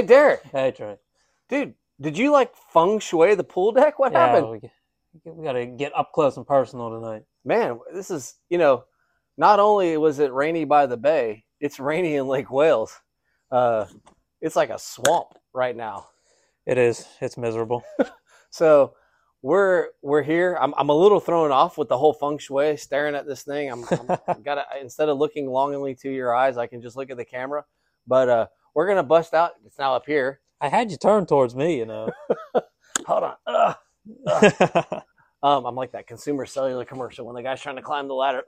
Hey, Derek, Hey Trey. dude, did you like feng shui the pool deck? What Yeah, happened? we, we got to get up close and personal tonight. Man, this is, you know, not only was it rainy by the bay, it's rainy in Lake Wales. Uh, it's like a swamp right now. It is. It's miserable. So we're we're here. I'm I'm a little thrown off with the whole feng shui, staring at this thing. I'm, I'm gotta instead of looking longingly to your eyes, I can just look at the camera. But uh, we're gonna bust out. It's now up here. I had you turn towards me, you know. Hold on. Ugh. Um, I'm like that consumer cellular commercial when the guy's trying to climb the ladder.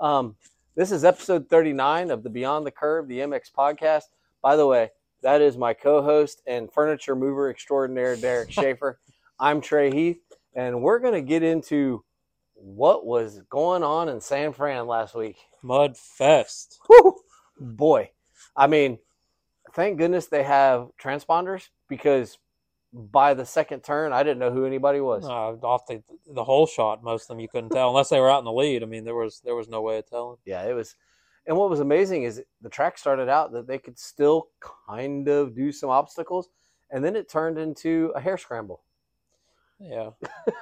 Um, this is episode 39 of the Beyond the Curve, the MX podcast. By the way, that is my co-host and furniture mover extraordinaire, Derek Schaefer. I'm Trey Heath, and we're going to get into what was going on in San Fran last week. Mud Fest. Whew, boy, I mean, thank goodness they have transponders because by the second turn, I didn't know who anybody was. Uh, off the the whole shot, most of them you couldn't tell unless they were out in the lead. I mean, there was there was no way of telling. yeah, it was. And what was amazing is the track started out that they could still kind of do some obstacles, and then it turned into a hare scramble. Yeah,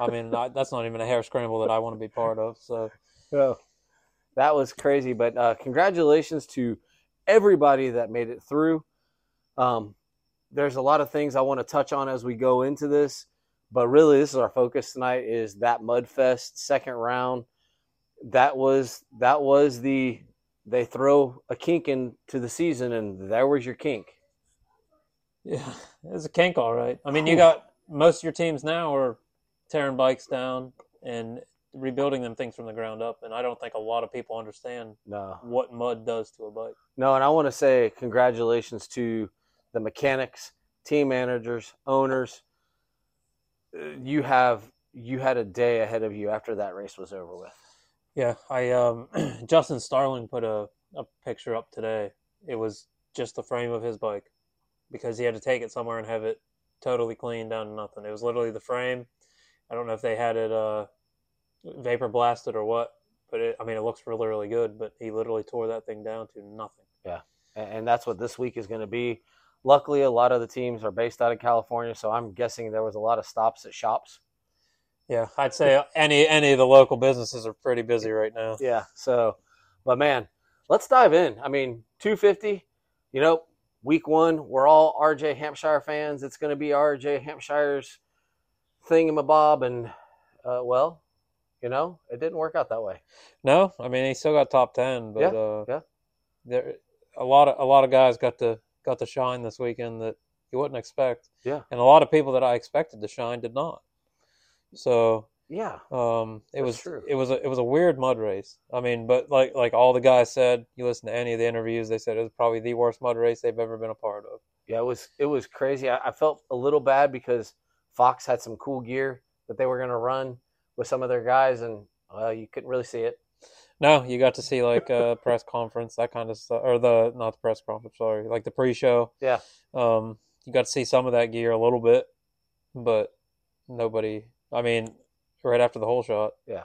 I mean I, that's not even a hare scramble that I want to be part of. So So that was crazy. But uh, congratulations to everybody that made it through. Um, there's a lot of things I want to touch on as we go into this, but really, this is our focus tonight: is that Mudfest second round. That was that was the they throw a kink into the season, and there was your kink. yeah, it's a kink, all right. I mean, you got most of your teams now are tearing bikes down and rebuilding them things from the ground up, and I don't think a lot of people understand No, what mud does to a bike. No, and I want to say congratulations to the mechanics, team managers, owners. You have you had a day ahead of you after that race was over with. Yeah, I um, Justin Starling put a, a picture up today. It was just the frame of his bike because he had to take it somewhere and have it totally clean down to nothing. It was literally the frame. I don't know if they had it uh, vapor blasted or what, but it, I mean, it looks really, really good. But he literally tore that thing down to nothing. Yeah, And that's what this week is going to be. Luckily, a lot of the teams are based out of California, so I'm guessing there was a lot of stops at shops. Yeah, I'd say any any of the local businesses are pretty busy right now. Yeah. So, but man, let's dive in. I mean, 250, you know, week one, we're all RJ Hampshire fans. It's going to be RJ Hampshire's thingamabob. And, uh, well, you know, it didn't work out that way. No, I mean he still got top ten, but Yeah, uh, yeah. there a lot of a lot of guys got to got to shine this weekend that you wouldn't expect. Yeah. and a lot of people that I expected to shine did not. So Yeah. um, it was true. it was a, it was a weird mud race. I mean, but like like all the guys said, you listen to any of the interviews, they said it was probably the worst mud race they've ever been a part of. Yeah. It was, it was crazy. I, I felt a little bad because Fox had some cool gear that they were going to run with some of their guys, and, well, you couldn't really see it. No, you got to see like a press conference, that kind of stuff, or the not the press conference, sorry, like the pre-show. Yeah. Um, you got to see some of that gear a little bit, but nobody. I mean, right after the whole shot. Yeah.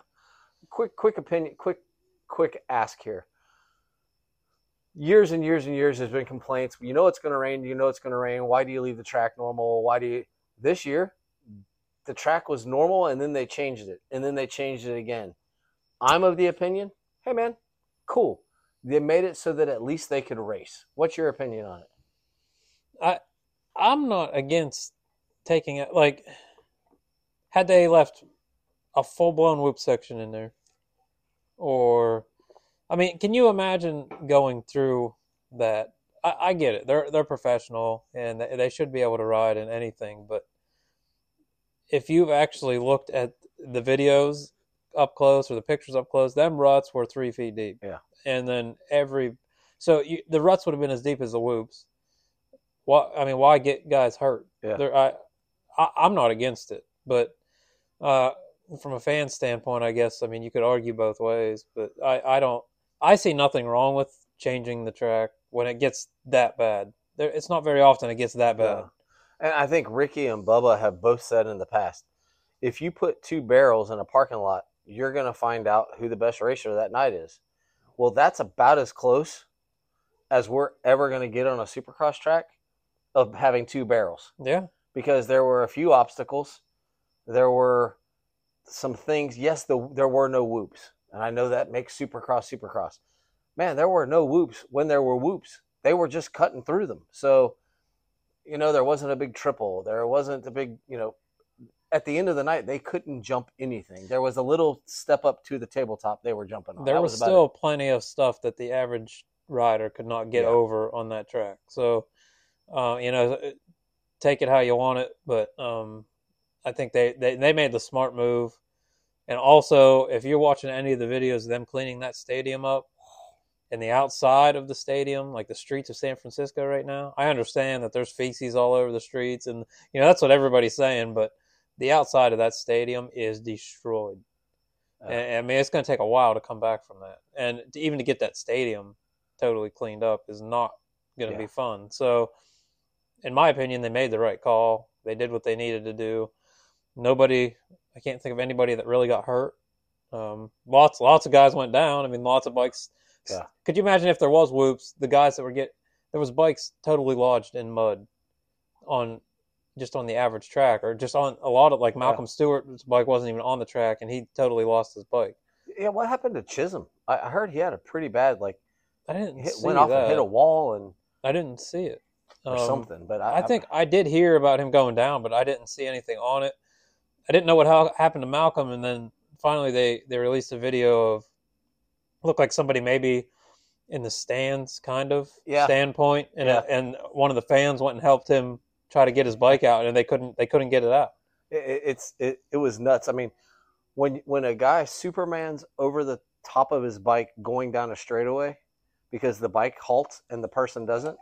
Quick quick opinion quick quick ask here years and years and years there's been complaints you know it's going to rain you know it's going to rain why do you leave the track normal why do you this year the track was normal and then they changed it and then they changed it again i'm of the opinion hey man cool they made it so that at least they could race what's your opinion on it I I'm not against taking it. Like, had they left a full blown whoop section in there, or, I mean, can you imagine going through that? I, I get it. They're they're professional and they, they should be able to ride in anything. But if you've actually looked at the videos up close or the pictures up close, them ruts were three feet deep. Yeah. And then every so you, the ruts would have been as deep as the whoops. Why? I mean, why get guys hurt? Yeah. There, I, I, I'm not against it, but uh, from a fan standpoint, I guess I mean you could argue both ways, but I, I don't. I see nothing wrong with changing the track when it gets that bad. There, it's not very often it gets that bad. Yeah. And I think Ricky and Bubba have both said in the past, if you put two barrels in a parking lot, you're going to find out who the best racer that night is. Well, that's about as close as we're ever going to get on a supercross track. of having two barrels Yeah. because there were a few obstacles. There were some things. Yes, the, there were no whoops, and I know that makes Supercross Supercross. Man, there were no whoops when there were whoops. They were just cutting through them. So, you know, there wasn't a big triple. There wasn't a big, you know. At the end of the night, they couldn't jump anything. There was a little step up to the tabletop they were jumping on. There That was, about still plenty of stuff that the average rider could not get Yeah. over on that track. So, uh, you know, take it how you want it, but um, I think they, they, they made the smart move. And also, if you're watching any of the videos of them cleaning that stadium up and the outside of the stadium, like the streets of San Francisco right now, I understand that there's feces all over the streets, and you know that's what everybody's saying. But the outside of that stadium is destroyed. Uh, And, I mean, it's going to take a while to come back from that, and to, even to get that stadium totally cleaned up is not going to Yeah. be fun. So, in my opinion, they made the right call. They did what they needed to do. Nobody, I can't think of anybody that really got hurt. Um, lots, lots of guys went down. I mean, lots of bikes. Yeah. Could you imagine if there was whoops? The guys that were get there was bikes totally lodged in mud on just on the average track, or just on a lot of like Malcolm Stewart's bike wasn't even on the track, and he totally lost his bike. yeah, what happened to Chisholm? I, I heard he had a pretty bad like I didn't hit, see went off that. and hit a wall and I didn't see it or Um, something. But I, I think I did hear about him going down, but I didn't see anything on it. I didn't know what how, happened to Malcolm, and then finally they they released a video of looked like somebody maybe in the stands, kind of Yeah. standpoint, and Yeah. and one of the fans went and helped him try to get his bike out, and they couldn't they couldn't get it out. it, it- it's it, it was nuts. I mean, when when a guy Superman's over the top of his bike going down a straightaway because the bike halts and the person doesn't,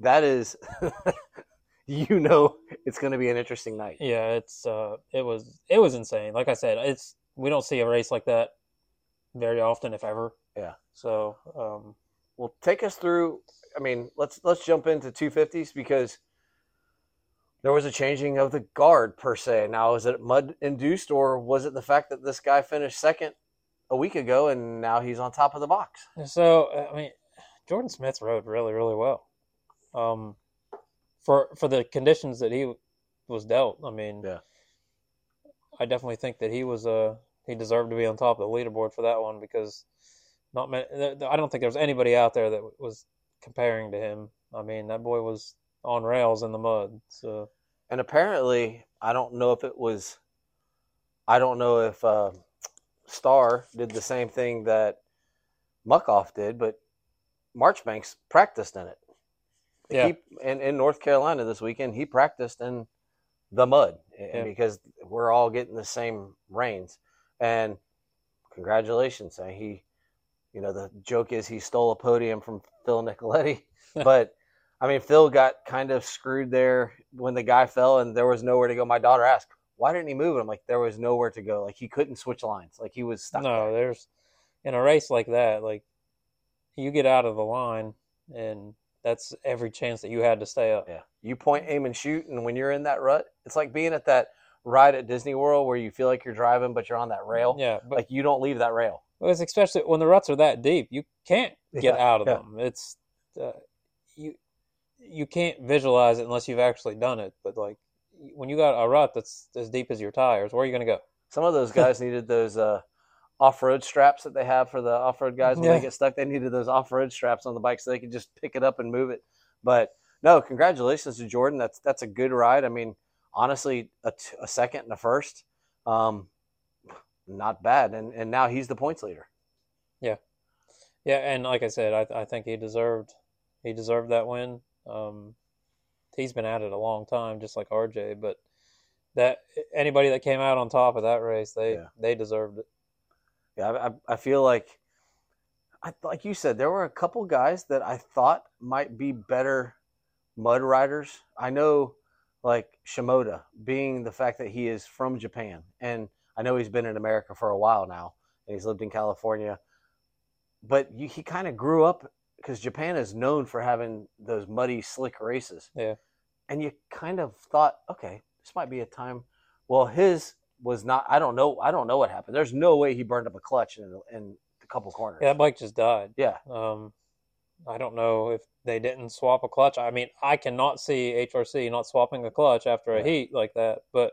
that is, you know, it's going to be an interesting night. Yeah, it's uh, it was it was insane. Like I said, it's we don't see a race like that very often, if ever. Yeah. So um, Well, take us through. I mean, let's let's jump into 250s because there was a changing of the guard per se. Now, is it mud induced or was it the fact that this guy finished second a week ago and now he's on top of the box? So uh, I mean, Jordan Smith rode really, really well. Um, for for the conditions that he was dealt, I mean, Yeah. I definitely think that he was uh he deserved to be on top of the leaderboard for that one because not many. I don't think there was anybody out there that was comparing to him. I mean, that boy was on rails in the mud. So And apparently, I don't know if it was, I don't know if uh, Star did the same thing that Muc-Off did, but Marchbanks practiced in it. Yeah. He, in, in North Carolina this weekend, he practiced in the mud Yeah. because we're all getting the same rains. And congratulations. uh, He, you know, the joke is he stole a podium from Phil Nicoletti, but I mean, Phil got kind of screwed there when the guy fell and there was nowhere to go. My daughter asked, why didn't he move? And I'm like, there was nowhere to go. Like he couldn't switch lines. Like he was stuck. no, there. there's in a race like that, like you get out of the line, and that's every chance that you had to stay up. Yeah. You point, aim, and shoot. And when you're in that rut, it's like being at that ride at Disney World where you feel like you're driving, but you're on that rail. Yeah, but Like you don't leave that rail. Well, it's especially when the ruts are that deep, you can't get Yeah, out of yeah. them. It's uh, you can't visualize it unless you've actually done it. But like when you got a rut that's as deep as your tires, where are you going to go? Some of those guys needed those uh, off-road straps that they have for the off-road guys when Yeah. they get stuck. They needed those off-road straps on the bike so they could just pick it up and move it. But no, congratulations to Jordan. That's that's a good ride. I mean, honestly, a, t- a second and a first, um, not bad. And and now he's the points leader. Yeah, yeah, and like I said, I I think he deserved he deserved that win. Um, he's been at it a long time, just like RJ. But that anybody that came out on top of that race, they Yeah. they deserved it. Yeah, I, I, feel like, I, like you said, there were a couple guys that I thought might be better mud riders. I know, like Shimoda, being the fact that he is from Japan, and I know he's been in America for a while now, and he's lived in California, but you, he kind of grew up because Japan is known for having those muddy, slick races. Yeah. And you kind of thought, okay, this might be a time. Well, his was not. I don't know. I don't know what happened. There's no way he burned up a clutch in, in a couple corners. Yeah, that bike just died. Yeah. Um, I don't know if they didn't swap a clutch. I mean, I cannot see HRC not swapping a clutch after a Yeah. heat like that. But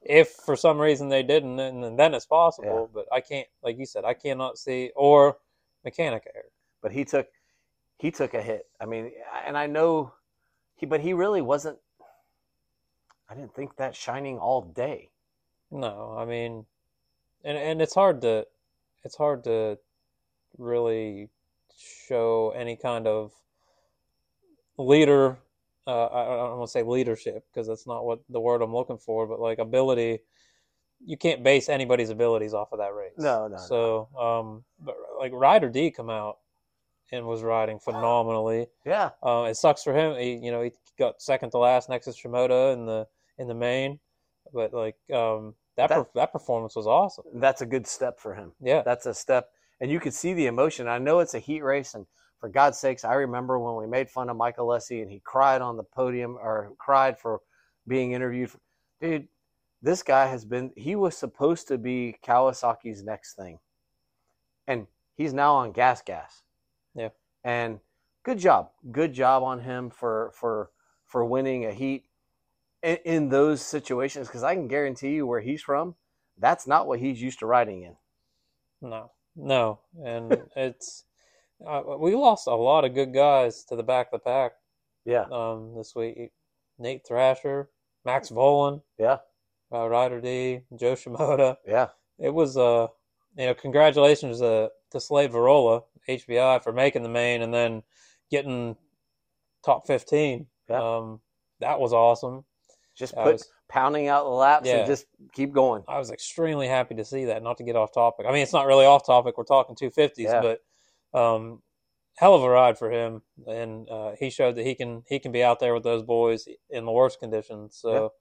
if for some reason they didn't, then, then it's possible. But I can't, like you said, I cannot see or mechanic error. But he took he took a hit. I mean, and I know he, but he really wasn't. I didn't think that shining all day. No, I mean, and and it's hard to, it's hard to really show any kind of leader. Uh, I, don't want to say leadership because that's not what the word I'm looking for, but like ability. You can't base anybody's abilities off of that race. No, no, no. So, um, but like Ryder D come out and was riding phenomenally. Yeah, Uh, it sucks for him. He, you know, he got second to last next to Shimoda in the in the main, but like um, that That- per, that performance was awesome. that's a good step for him. Yeah, That's a step, and you could see the emotion. I know it's a heat race, and for God's sakes, I remember when we made fun of Michael Lessie and he cried on the podium or cried for being interviewed. Dude, this guy has been. He was supposed to be Kawasaki's next thing, and he's now on gas gas. Yeah. and good job, good job on him for for for winning a heat in, in those situations. Because I can guarantee you, where he's from, that's not what he's used to riding in. no, no, and it's uh, we lost a lot of good guys to the back of the pack Yeah, um, this week. Nate Thrasher, Max Vohland, yeah, uh, Ryder D, Jo Shimoda. yeah. It was uh, you know, congratulations uh, to Slade Varola, HBI, for making the main and then getting top fifteen. Yeah. Um, that was awesome. Just put was pounding out the laps Yeah. and just keep going. I was extremely happy to see that. Not to get off topic. I mean, it's not really off topic. We're talking two fifties, Yeah. but um, hell of a ride for him, and uh, he showed that he can he can be out there with those boys in the worst conditions. So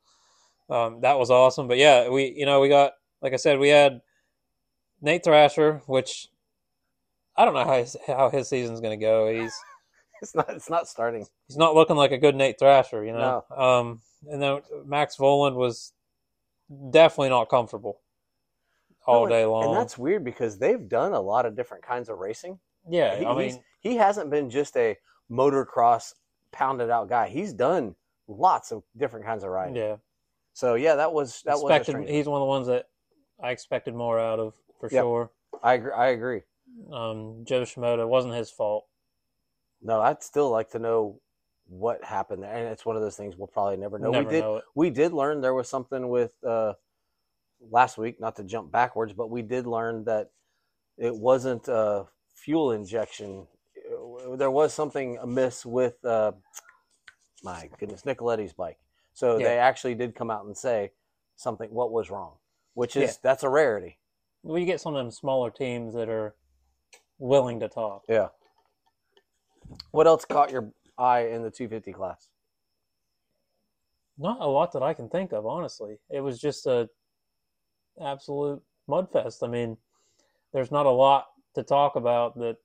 um, that was awesome. But yeah, we you know we got like I said we had Nate Thrasher, which I don't know how his, how his season's going to go. He's It's not. It's not starting. he's not looking like a good Nate Thrasher, you know. Um, and then Max Vohland was definitely not comfortable all No, day long. And that's weird because they've done a lot of different kinds of racing. yeah, He, I mean, he hasn't been just a motocross pounded out guy. He's done lots of different kinds of riding. yeah. So yeah, that was that was a expected. strange- He's one of the ones that I expected more out of for Yep. sure. I agree. I agree. Um, Jo Shimoda It wasn't his fault. No, I'd still like to know what happened there, and it's one of those things we'll probably never know. Never we did. know it. we did learn there was something with uh, last week. Not to jump backwards, but we did learn that it wasn't a fuel injection. There was something amiss with uh, my goodness Nicoletti's bike. So Yeah. they actually did come out and say something. What was wrong? Which is Yeah. that's a rarity. Well, you get some of them smaller teams that are willing to talk. Yeah. What else caught your eye in the 250 class? Not a lot that I can think of, honestly. It was just a absolute mudfest. I mean, there's not a lot to talk about that.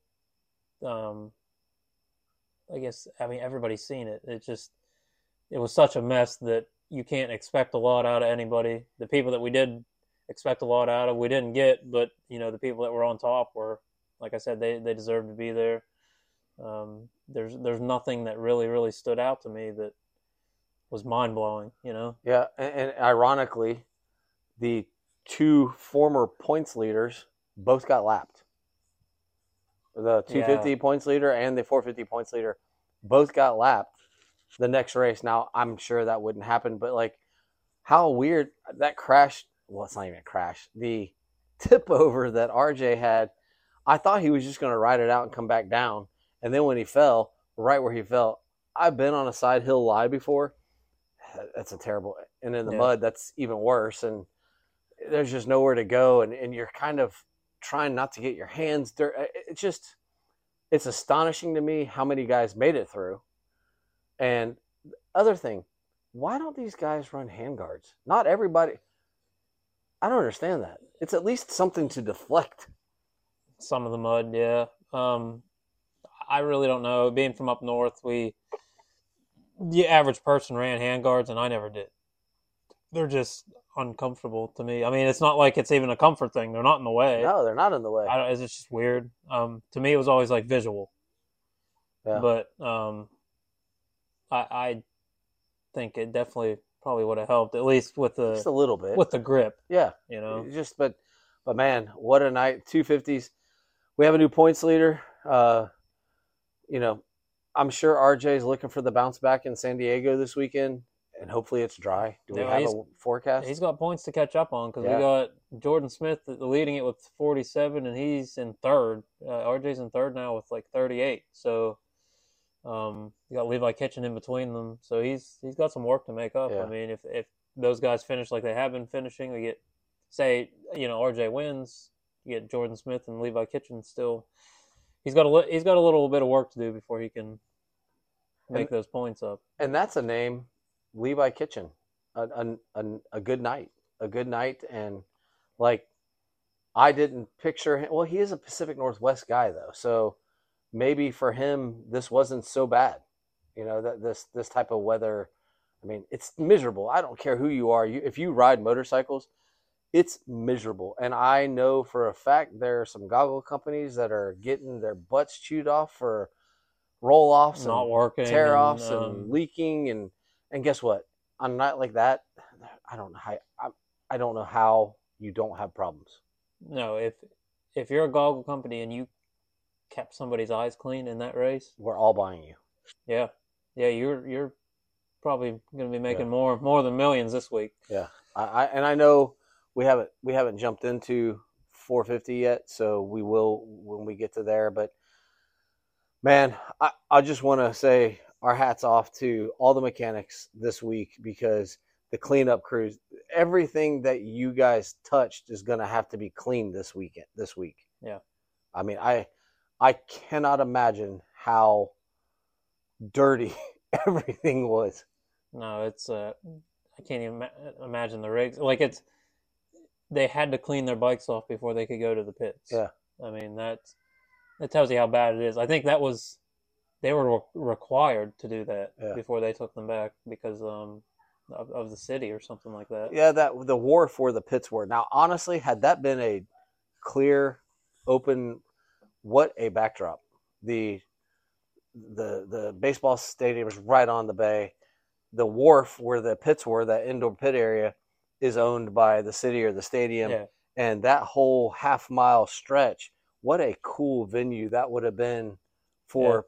Um, I guess I mean everybody's seen it. It just it was such a mess that you can't expect a lot out of anybody. The people that we did expect a lot out of, we didn't get, but you know the people that were on top were, like I said, they they deserved to be there. Um, there's there's nothing that really really stood out to me that was mind blowing. You know, Yeah, and, and ironically, the two former points leaders both got lapped. The 250 points leader and the 450 points leader both got lapped the next race. Now, I'm sure that wouldn't happen, but like how weird that crash. Well, it's not even a crash. The tip over that RJ had, I thought he was just going to ride it out and come back down. And then when he fell, right where he fell, I've been on a side hill lie before. That's a terrible, and in the Yeah. mud, that's even worse. And there's just nowhere to go, and, and you're kind of trying not to get your hands dirty. It's just, it's astonishing to me how many guys made it through. And other thing, why don't these guys run handguards? Not everybody. I don't understand that. It's at least something to deflect. Some of the mud. Yeah, um, I really don't know. Being from up north, we the average person ran handguards, and I never did. They're just uncomfortable to me. I mean, it's not like it's even a comfort thing. They're not in the way. No, they're not in the way. I don't, it's just weird. Um, to me, it was always like visual. Yeah. But um, I, I think it definitely probably would have helped at least with the just a little bit. with the grip. yeah, You know, just but but man, what a night! Two fifties. We have a new points leader. Uh, you know, I'm sure RJ is looking for the bounce back in San Diego this weekend, and hopefully it's dry. Do we Yeah, have a forecast? he's got points to catch up on because Yeah. we got Jordan Smith leading it with 47, and he's in third. Uh, RJ's in third now with like 38. So um, you got Levi Kitchen in between them. So he's he's got some work to make up. Yeah. I mean, if if those guys finish like they have been finishing, we get say you know RJ wins, you get Jordan Smith and Levi Kitchen still. He's got a he's got a little bit of work to do before he can make And- those points up. and that's a name, Levi Kitchen. A, a, a, a good night, a good night, and like I didn't picture him. Well, he is a Pacific Northwest guy though, so maybe for him this wasn't so bad. You know that this this type of weather. I mean, it's miserable. I don't care who you are. You if you ride motorcycles, it's miserable. And I know for a fact there are some goggle companies that are getting their butts chewed off for roll offs and Not working, tear offs and, um, leaking and and guess what on a night like that i don't know how I, I don't know how you don't have problems No, if if you're a goggle company and you kept somebody's eyes clean in that race, we're all buying you yeah, yeah, you're you're probably going to be making Yeah. more more than millions this week. I, I and i know we haven't we haven't jumped into 450 yet so we will when we get to there but man i, I just want to say our hats off to all the mechanics this week because the cleanup crews everything that you guys touched is going to have to be cleaned this weekend this week Yeah. i mean i i cannot imagine how dirty everything was No, it's uh, I can't even ma- imagine the rigs. Like it's they had to clean their bikes off before they could go to the pits. Yeah. I mean that that tells you how bad it is. I think that was they were re- required to do that Yeah. before they took them back because um of, of the city or something like that. Yeah, that the wharf where the pits were. Now, honestly, had that been a clear, open, what a backdrop. The the the baseball stadium is right on the bay. The wharf where the pits were, that indoor pit area, is owned by the city or the stadium. Yeah. And that whole half mile stretch, what a cool venue that would have been for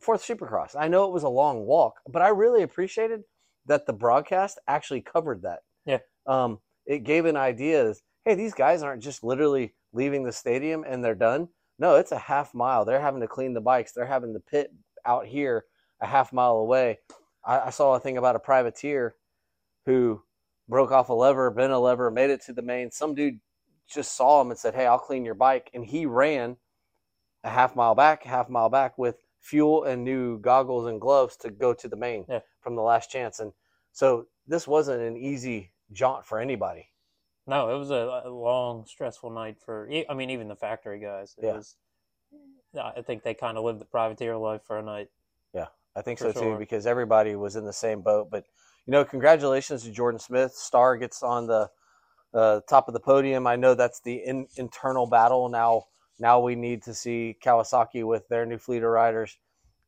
for Supercross. I know it was a long walk, but I really appreciated that the broadcast actually covered that. Yeah. Um, it gave an idea. Hey, these guys aren't just literally leaving the stadium and they're done. No, it's a half mile. They're having to clean the bikes. They're having the pit out here a half mile away. I, I saw a thing about a privateer who broke off a lever, bent a lever, made it to the main. Some dude just saw him and said, "Hey, I'll clean your bike," and he ran a half mile back, a half mile back with fuel and new goggles and gloves to go to the main Yeah. from the last chance. And so this wasn't an easy jaunt for anybody. No, it was a, a long, stressful night for. I mean, even the factory guys. It Yeah. was. I think they kind of lived the privateer life for a night. Yeah, I think For so sure. too, because everybody was in the same boat. But you know, congratulations to Jordan Smith. Star gets on the uh, top of the podium. I know that's the in, internal battle now. Now we need to see Kawasaki with their new fleet of riders.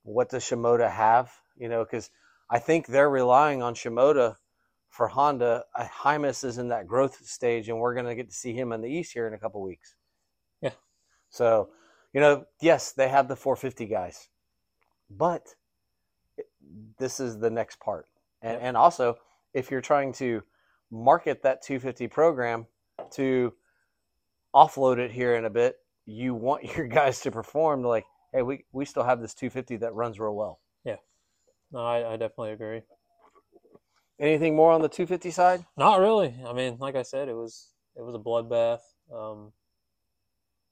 What does Shimoda have? You know, because I think they're relying on Shimoda for Honda. Uh, Hymas is in that growth stage, and we're going to get to see him in the East here in a couple weeks. Yeah. So, you know, yes, they have the 450 guys, but this is the next part. And, and also, if you're trying to market that 250 program to offload it here in a bit, you want your guys to perform like, hey, we, we still have this 250 that runs real well. Yeah. No, I, I definitely agree. Anything more on the 250 side? Not really. I mean, like I said, it was it was a bloodbath. Um,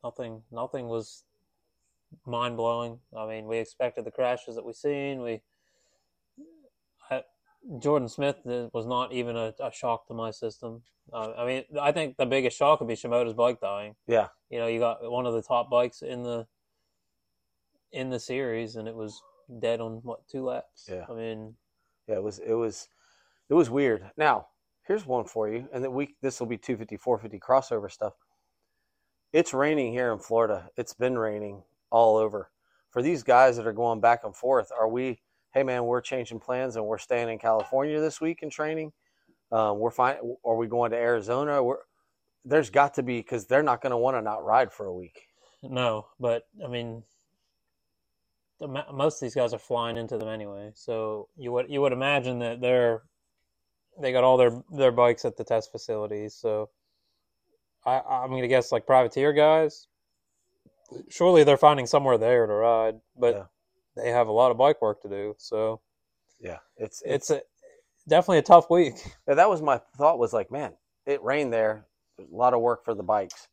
nothing nothing was mind blowing. I mean, we expected the crashes that we seen. We Jordan Smith was not even a, a shock to my system. Uh, I mean, I think the biggest shock would be Shimoda's bike dying. Yeah. You know, you got one of the top bikes in the in the series, and it was dead on what two laps. Yeah. I mean, Yeah, it was it was it was weird. Now, here's one for you, and that we this will be 250 450 crossover stuff. It's raining here in Florida. It's been raining all over. for these guys that are going back and forth, are we? Hey man, we're changing plans and we're staying in California this week in training. Um, we're fine. Are we going to Arizona? We're, there's got to be because they're not going to want to not ride for a week. No, but I mean, the, most of these guys are flying into them anyway. So you would you would imagine that they're they got all their their bikes at the test facilities. So I I'm gonna guess like privateer guys. Surely they're finding somewhere there to ride, but Yeah. They have a lot of bike work to do. So Yeah, it's it's a, definitely a tough week. Yeah, that was my thought was like, man, it rained there. A lot of work for the bikes.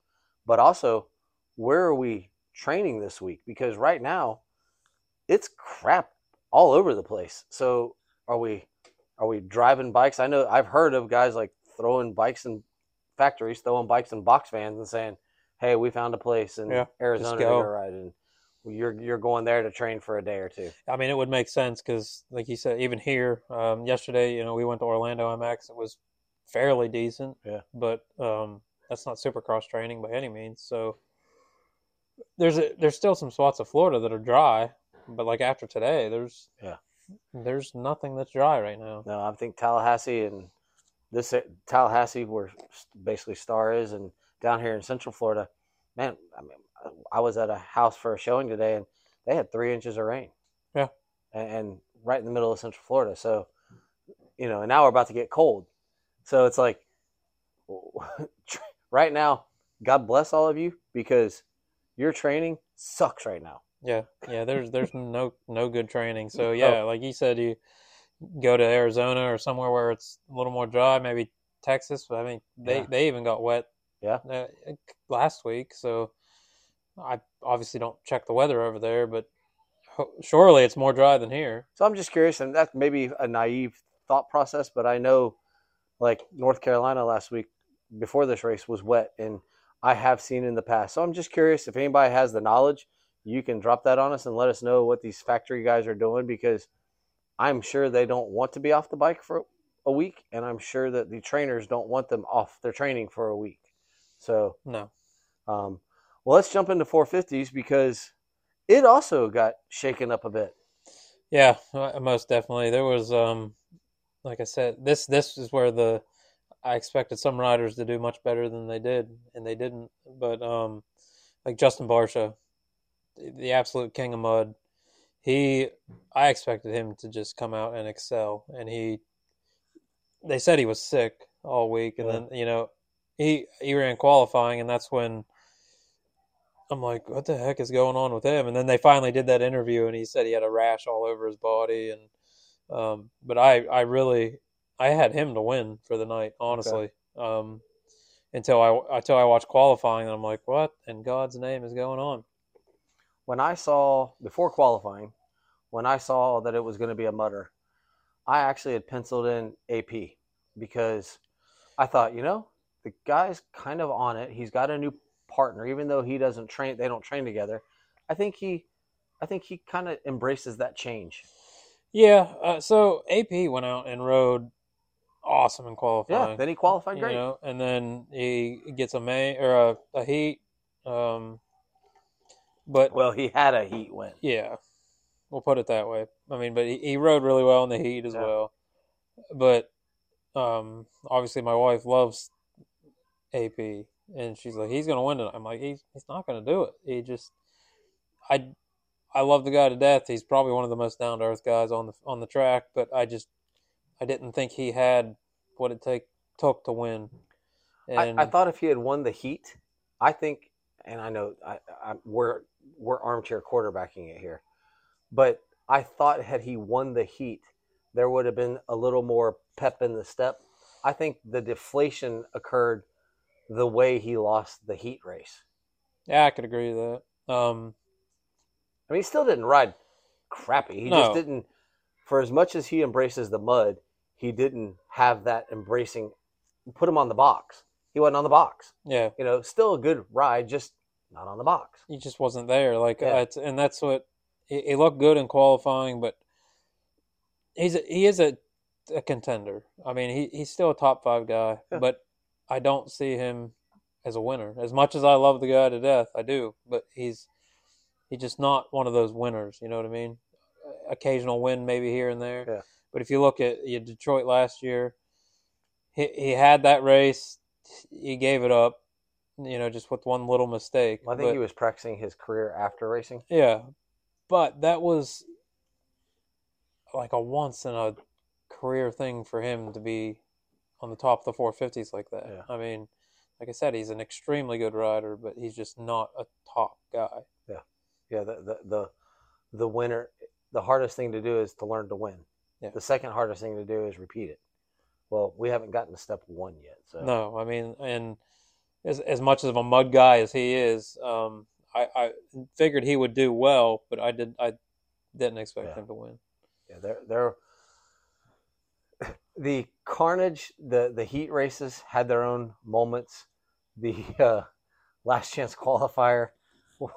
But also, where are we training this week? Because right now, it's crap all over the place. So are we are we driving bikes? I know I've heard of guys like throwing bikes in factories, throwing bikes in box vans and saying, Hey, we found a place in Yeah, Arizona to ride and you're you're going there to train for a day or two. I mean, it would make sense because, like you said, even here um, yesterday, you know, we went to Orlando MX. It was fairly decent, Yeah. but um, that's not Supercross training by any means. So there's a, there's still some spots of Florida that are dry, but like after today, there's Yeah. there's nothing that's dry right now. No, I think Tallahassee and this Tallahassee, where basically Star is, and down here in Central Florida, man, I mean, I was at a house for a showing today, and they had three inches of rain. Yeah. and, and right in the middle of Central Florida. So, you know, and now we're about to get cold. So it's like, right now, God bless all of you because your training sucks right now. Yeah, yeah. There's there's no no good training. Oh. So yeah, like you said, you go to Arizona or somewhere where it's a little more dry, maybe Texas. But I mean, they Yeah. they even got wet. Yeah. uh, last week. So I obviously don't check the weather over there, but surely it's more dry than here. So I'm just curious, and that's maybe a naive thought process, but I know like North Carolina last week before this race was wet, and I have seen in the past. So I'm just curious if anybody has the knowledge, you can drop that on us and let us know what these factory guys are doing because I'm sure they don't want to be off the bike for a week, and I'm sure that the trainers don't want them off their training for a week. So No. um, well, let's jump into 450s because it also got shaken up a bit. Yeah, uh, most definitely. There was, um, like I said, this this is where the I expected some riders to do much better than they did, and they didn't. But um, like Justin Barcia, the, the absolute king of mud, he I expected him to just come out and excel, and he. They said he was sick all week, and Yeah. then you know he he ran qualifying, and that's when I'm like, what the heck is going on with him? And then they finally did that interview, and he said he had a rash all over his body. And um, but I, I really, I had him to win for the night, honestly. Um, until I until I watched qualifying, and I'm like, what in God's name is going on? when I saw before qualifying, when I saw that it was going to be a mutter, I actually had penciled in AP because I thought, you know, the guy's kind of on it. He's got a new partner, even though he doesn't train. They don't train together. I think he, I think he kind of embraces that change. Yeah. Uh, so AP went out and rode awesome in Yeah. Then he qualified great. you know, and then he gets a May or a, a heat. Um, but Well, he had a heat win. Yeah, we'll put it that way. I mean, but he, he rode really well in the heat as Yeah. well. But um, obviously, my wife loves AP, and she's like, "He's gonna win it." I'm like, "He's he's not gonna do it." He just, I, I love the guy to death. He's probably one of the most down to earth guys on the on the track. But I just, I didn't think he had what it take took to win. And I, I thought if he had won the heat, I think, and I know I, I, we're we're armchair quarterbacking it here, but I thought had he won the heat, there would have been a little more pep in the step. I think the deflation occurred the way he lost the heat race. yeah, I could agree with that. Um, I mean, he still didn't ride crappy. He No. just didn't. For as much as he embraces the mud, he didn't have that embracing. Put him on the box. He wasn't on the box. yeah, You know, still a good ride, just not on the box. he just wasn't there. Like, Yeah. uh, and that's what he, he looked good in qualifying, but he's a, he is a, a contender. I mean, he, he's still a top five guy, Yeah. but I don't see him as a winner. As much as I love the guy to death, I do, but he's He's just not one of those winners. You know what I mean? Occasional win maybe here and there. Yeah. But if you look at you Detroit last year, he he had that race, he gave it up. You know, just with one little mistake. I think But- he was practicing his career after racing. yeah, but that was like a once in a career thing for him to be on the top of the 450s like that. Yeah. I mean, like I said, he's an extremely good rider, but he's just not a top guy. Yeah, yeah. the the the, the winner. The hardest thing to do is to learn to win. Yeah. The second hardest thing to do is repeat it. Well, we haven't gotten to step one yet. So No, I mean, and as as much of a mud guy as he is, um, I, I figured he would do well, but I did I didn't expect Yeah. him to win. Yeah, they're they're the carnage, the the heat races had their own moments. The uh, last chance qualifier,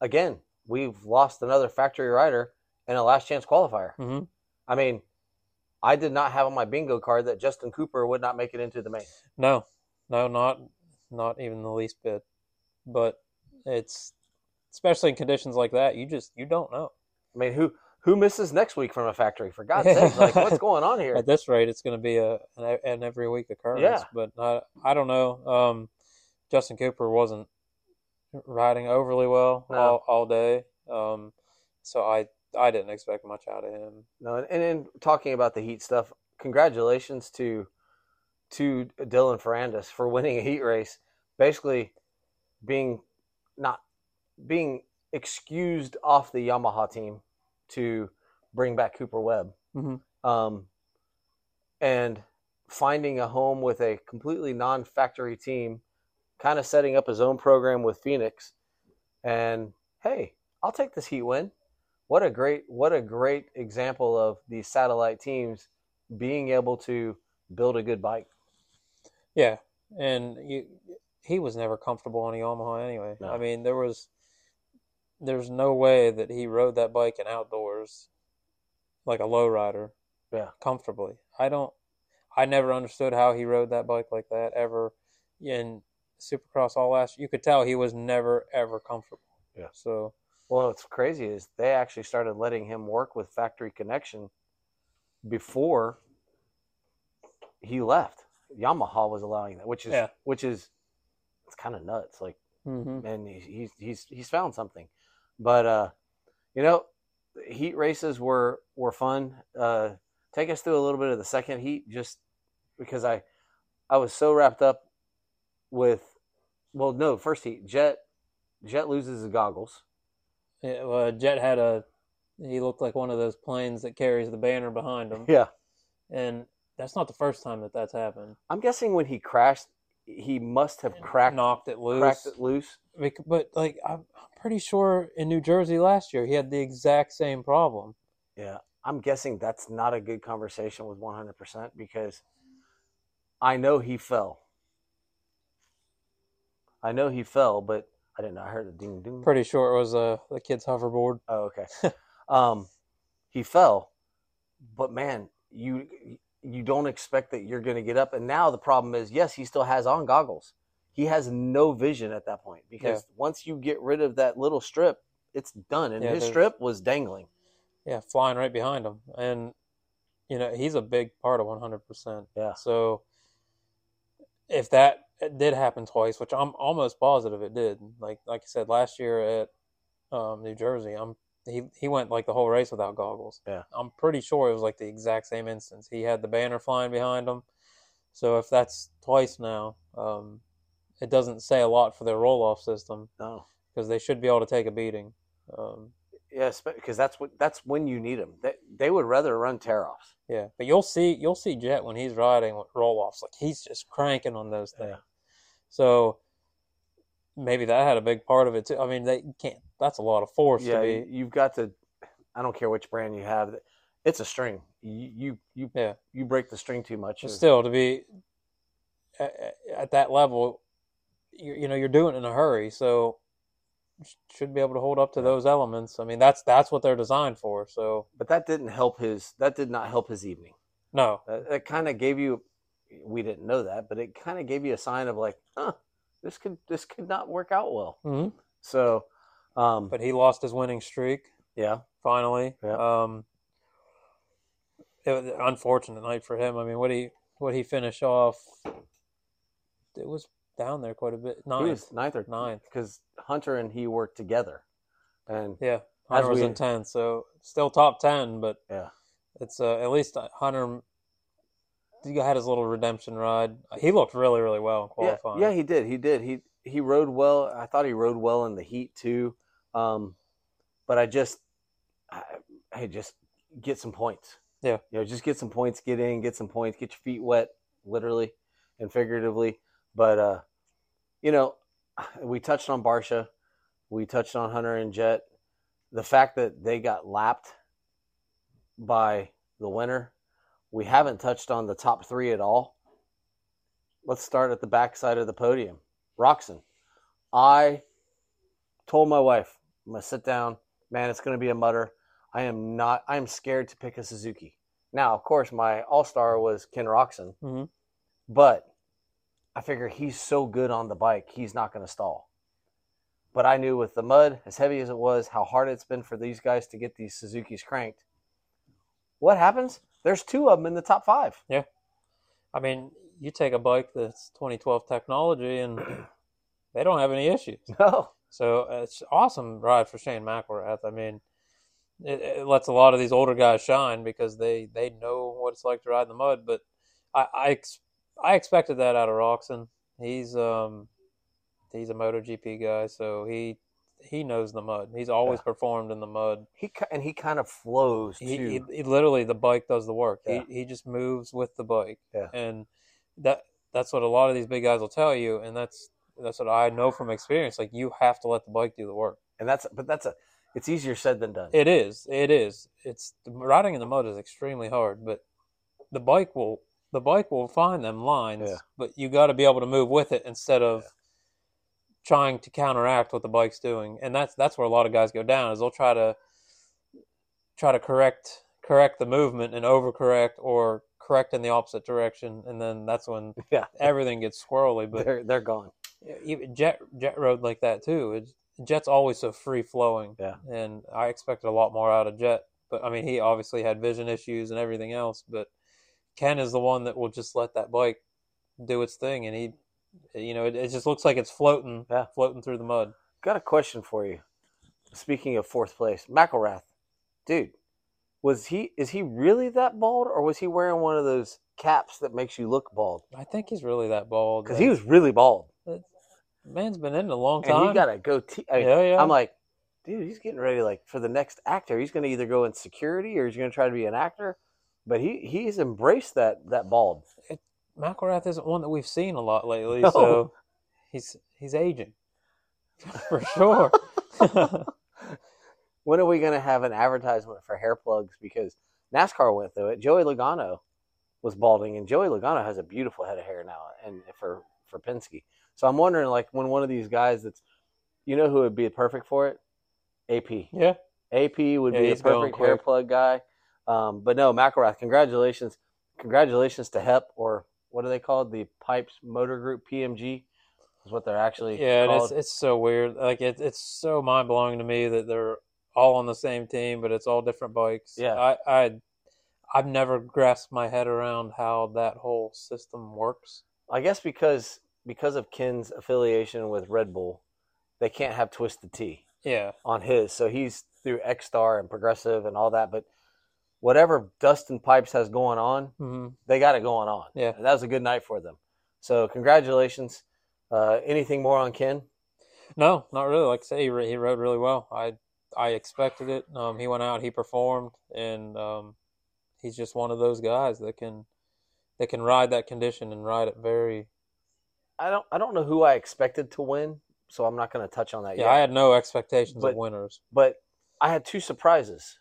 again, we've lost another factory rider in a last chance qualifier. hmm I mean, I did not have on my bingo card that Justin Cooper would not make it into the main. No, no, not not even the least bit. But it's especially in conditions like that, you just you don't know. I mean, who who misses next week from a factory? For God's sake, like what's going on here? At this rate, it's going to be a an, an every week occurrence. Yeah. But I, I don't know. Um, Justin Cooper wasn't riding overly well No. all, all day. Um, so I I didn't expect much out of him. No, and, and in talking about the heat stuff, congratulations to to Dylan Ferrandis for winning a heat race. Basically, being not being excused off the Yamaha team to bring back Cooper Webb, Mhm. um, and finding a home with a completely non-factory team, kind of setting up his own program with Phoenix. And hey, I'll take this heat win what a great what a great example of these satellite teams being able to build a good bike. Yeah, and you, he was never comfortable on the Yamaha anyway. No. I mean, there was there's no way that he rode that bike in outdoors like a low rider. Yeah. comfortably. I don't. I never understood how he rode that bike like that ever. In Supercross all last, you could tell he was never ever comfortable. Yeah. So Well, what's crazy is they actually started letting him work with Factory Connection before he left. Yamaha was allowing that, which is Yeah. which is it's kind of nuts. Like, mhm. man, he's he's he's he's found something. But uh, you know, heat races were were fun. Uh, take us through a little bit of the second heat, just because I I was so wrapped up with well, no, first heat Jett Jett loses his goggles. Yeah, well, Jett had a. He looked like one of those planes that carries the banner behind him, Yeah, and that's not the first time that that's happened. I'm guessing when he crashed, he must have cracked knocked it loose. cracked it loose. But like, I'm I'm pretty sure in New Jersey last year he had the exact same problem. Yeah, I'm guessing that's not a good conversation with 100% because I know he fell. I know he fell, but I didn't know. I heard a ding ding. Pretty sure it was uh, the kid's hoverboard. Oh, okay. um, he fell, but man, you you don't expect that you're going to get up. And now the problem is, yes, he still has on goggles. He has no vision at that point because once you get rid of that little strip, it's done. And Yeah, his strip was dangling. Yeah, flying right behind him, and you know he's a big part of 100%. Yeah. So if that did happen twice, which I'm almost positive it did, like like I said last year at um, New Jersey, I'm he he went like the whole race without goggles. Yeah. I'm pretty sure it was like the exact same instance. He had the banner flying behind him. So if that's twice now, um, it doesn't say a lot for their roll off system No. because they should be able to take a beating. Um, Yes, because that's what that's when you need them. They, they would rather run tear offs. Yeah, but you'll see you'll see Jett when he's riding with roll offs, like he's just cranking on those things. Yeah. So maybe that had a big part of it too. I mean, they can't. That's a lot of force Yeah, to you- be. you've got to. I don't care which brand you have. It's a string. You you you, Yeah. you break the string too much. Still, to be at, at that level, you, you know, you're doing it in a hurry, so should be able to hold up to those elements. I mean, that's that's what they're designed for. So but that didn't help his. That did not help his evening. no, That, that kind of gave you. We didn't know that, but it kind of gave you a sign of like, huh, this could this could not work out well. hmm So, Um, but he lost his winning streak yeah, finally. Yeah. Um, it was an unfortunate night for him. I mean, what he what he finish off? It was down there quite a bit. he Ninth, was ninth or ninth. because Hunter and he worked together, and Yeah, Hunter was we- in tenth, so still top ten, but yeah, it's uh, at least Hunter. He had his little redemption ride. He looked really, really well in yeah, qualifying. yeah, he did, he did, he he rode well. I thought he rode well in the heat too, um, but I just, I, hey, just get some points. Yeah. you know, just get some points, get in, get some points, get your feet wet, literally and figuratively. But uh, you know, we touched on Barcia, we touched on Hunter and Jett. The fact that they got lapped by the winner, we haven't touched on the top three at all. Let's start at the back side of the podium. Roczen. I told my wife, I'm gonna sit down, man, it's gonna be a mutter. I am not I am scared to pick a Suzuki. Now, of course, my all star was Ken Roczen, Mhm. but I figure he's so good on the bike, he's not going to stall. But I knew with the mud, as heavy as it was, how hard it's been for these guys to get these Suzuki's cranked. What happens? There's two of them in the top five. Yeah. I mean, you take a bike that's 2012 technology, and they don't have any issues. No, So uh, it's awesome ride for Shane McElrath. I mean, it, it lets a lot of these older guys shine because they, they know what it's like to ride in the mud. But I I, ex- I expected that out of Roczen. He's um he's a MotoGP guy, so he he knows the mud. He's always Yeah. performed in the mud. he and he kind of flows too. He, he, he literally the bike does the work. Yeah. He he just moves with the bike. Yeah. And that that's what a lot of these big guys will tell you, and that's that's what I know from experience. Like you have to let the bike do the work. and that's but that's a it's easier said than done. It is. It is. It's riding in the mud is extremely hard, but the bike will the bike will find them lines. Yeah. But you got to be able to move with it instead of trying to counteract what the bike's doing. And that's that's where a lot of guys go down is they'll try to try to correct correct the movement and overcorrect or correct in the opposite direction, and then that's when yeah, everything gets squirrely. But they're they're gone. Even Jett Jett rode like that too. It's, Jett's always so free flowing. Yeah. And I expected a lot more out of Jett, but I mean he obviously had vision issues and everything else. But Ken is the one that will just let that bike do its thing, and he, you know, it, it just looks like it's floating, Yeah. floating through the mud. Got a question for you. Speaking of fourth place, McElrath, dude, was he is he really that bald, or was he wearing one of those caps that makes you look bald? I think he's really that bald. Because he was really bald, man's been in it a long time. and he got a goatee. I, yeah, yeah. I'm like, dude, he's getting ready. Like for the next actor, he's going to either go in security or he's going to try to be an actor. But he he's embraced that that bald. McElrath isn't one that we've seen a lot lately, No. so he's he's aging for sure. When are we going to have an advertisement for hair plugs? Because NASCAR went through it. Joey Logano was balding, and Joey Logano has a beautiful head of hair now, and for for Penske. So I'm wondering, like, when one of these guys that's, you know, who would be perfect for it? AP. yeah, AP would Yeah, be the perfect hair plug guy. Um, but no, McElrath, congratulations, congratulations to HEP or what are they called? The Pipes Motor Group PMG is what they're actually yeah, and it's it's so weird. Like it, it's so mind blowing to me that they're all on the same team, but it's all different bikes. Yeah. I, I I've never grasped my head around how that whole system works. I guess because because of Ken's affiliation with Red Bull, they can't have Twisted Tea Yeah, on his. So he's through Ecstar and Progressive and all that. But whatever Dustin Pipes has going on, hmm they got it going on. Yeah. And that was a good night for them. So congratulations. Uh, anything more on Ken? No, not really. Like I say, he, re- he rode really well. I I expected it. Um, he went out, he performed, and um, he's just one of those guys that can that can ride that condition and ride it very. I don't I don't know who I expected to win, so I'm not going to touch on that Yeah, yet. I had no expectations But- of winners. but I had two surprises.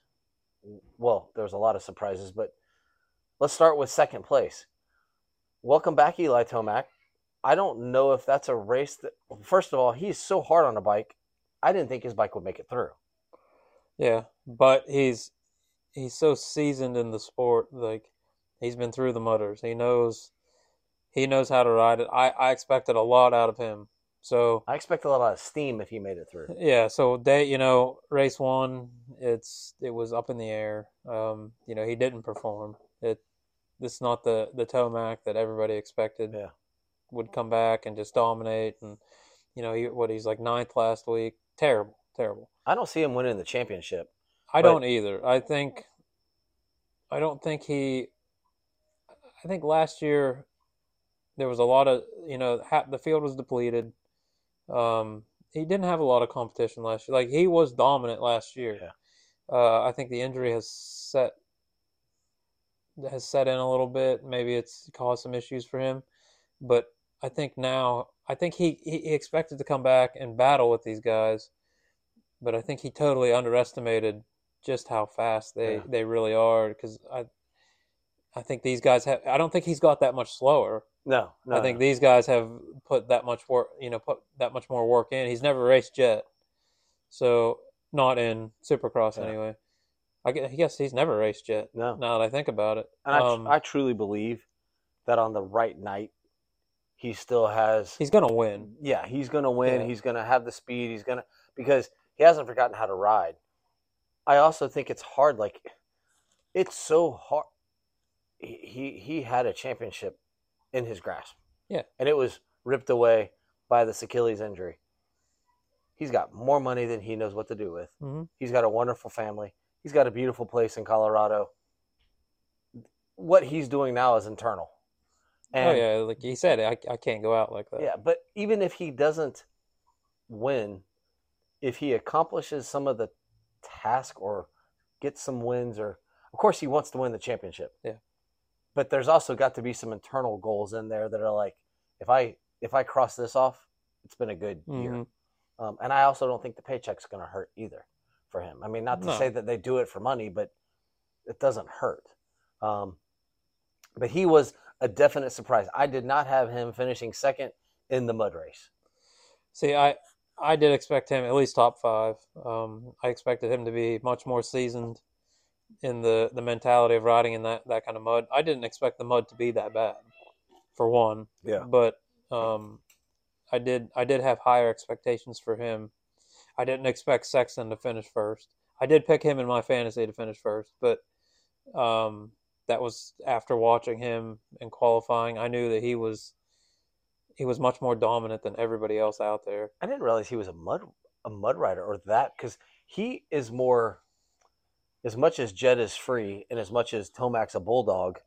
Well, there was a lot of surprises, but let's start with second place. Welcome back, Eli Tomac. I don't know if that's a race that. First of all, he's so hard on a bike. I didn't think his bike would make it through. Yeah, but he's he's so seasoned in the sport. Like he's been through the mutters. He knows he knows how to ride it. I I expected a lot out of him So I expect a lot of steam if he made it through. yeah, so they, you know, race one, it's it was up in the air. Um, you know, he didn't perform. It this is not the the Tomac that everybody expected. Yeah. would come back and just dominate, and you know, he what he's like ninth last week. Terrible, terrible. I don't see him winning the championship. I But- don't either. I think I don't think he. I think last year there was a lot of you know ha- the field was depleted. Um, he didn't have a lot of competition last year. Like he was dominant last year. Yeah. Uh, I think the injury has set has set in a little bit. Maybe it's caused some issues for him, but I think now I think he, he he expected to come back and battle with these guys, but I think he totally underestimated just how fast they Yeah. they really are. Because I I think these guys have. I don't think he's got that much slower. No, no. I think these guys have put that much work, you know, put that much more work in. He's never raced Jett, so not in Supercross Yeah. anyway. I guess he's never raced Jett. no. Now that I think about it, And I, tr- um, I truly believe that on the right night, he still has. he's gonna win. yeah, he's going to win. Yeah. He's going to have the speed. He's going to because he hasn't forgotten how to ride. I also think it's hard. Like it's so hard. He he, he had a championship in his grasp. Yeah. and it was ripped away by this Achilles injury. He's got more money than he knows what to do with. Mhm. He's got a wonderful family. He's got a beautiful place in Colorado. What he's doing now is internal. oh yeah, like he said, I I can't go out like that. Yeah, but even if he doesn't win, if he accomplishes some of the task or gets some wins, or of course he wants to win the championship. Yeah. But there's also got to be some internal goals in there that are like, if I if I cross this off, it's been a good year. Mhm. Um, and I also don't think the paycheck's going to hurt either for him. I mean, not to No. say that they do it for money, but it doesn't hurt. Um, but he was a definite surprise. I did not have him finishing second in the mud race. See, I I did expect him at least top five. Um, I expected him to be much more seasoned in the, the mentality of riding in that, that kind of mud. I didn't expect the mud to be that bad, for one. Yeah. But um, I did I did have higher expectations for him. I didn't expect Sexton to finish first. I did pick him in my fantasy to finish first, but um, that was after watching him in qualifying. I knew that he was he was much more dominant than everybody else out there. I didn't realize he was a mud a mud rider or that because he is more as much as Jett is free and as much as Tomac's a bulldog.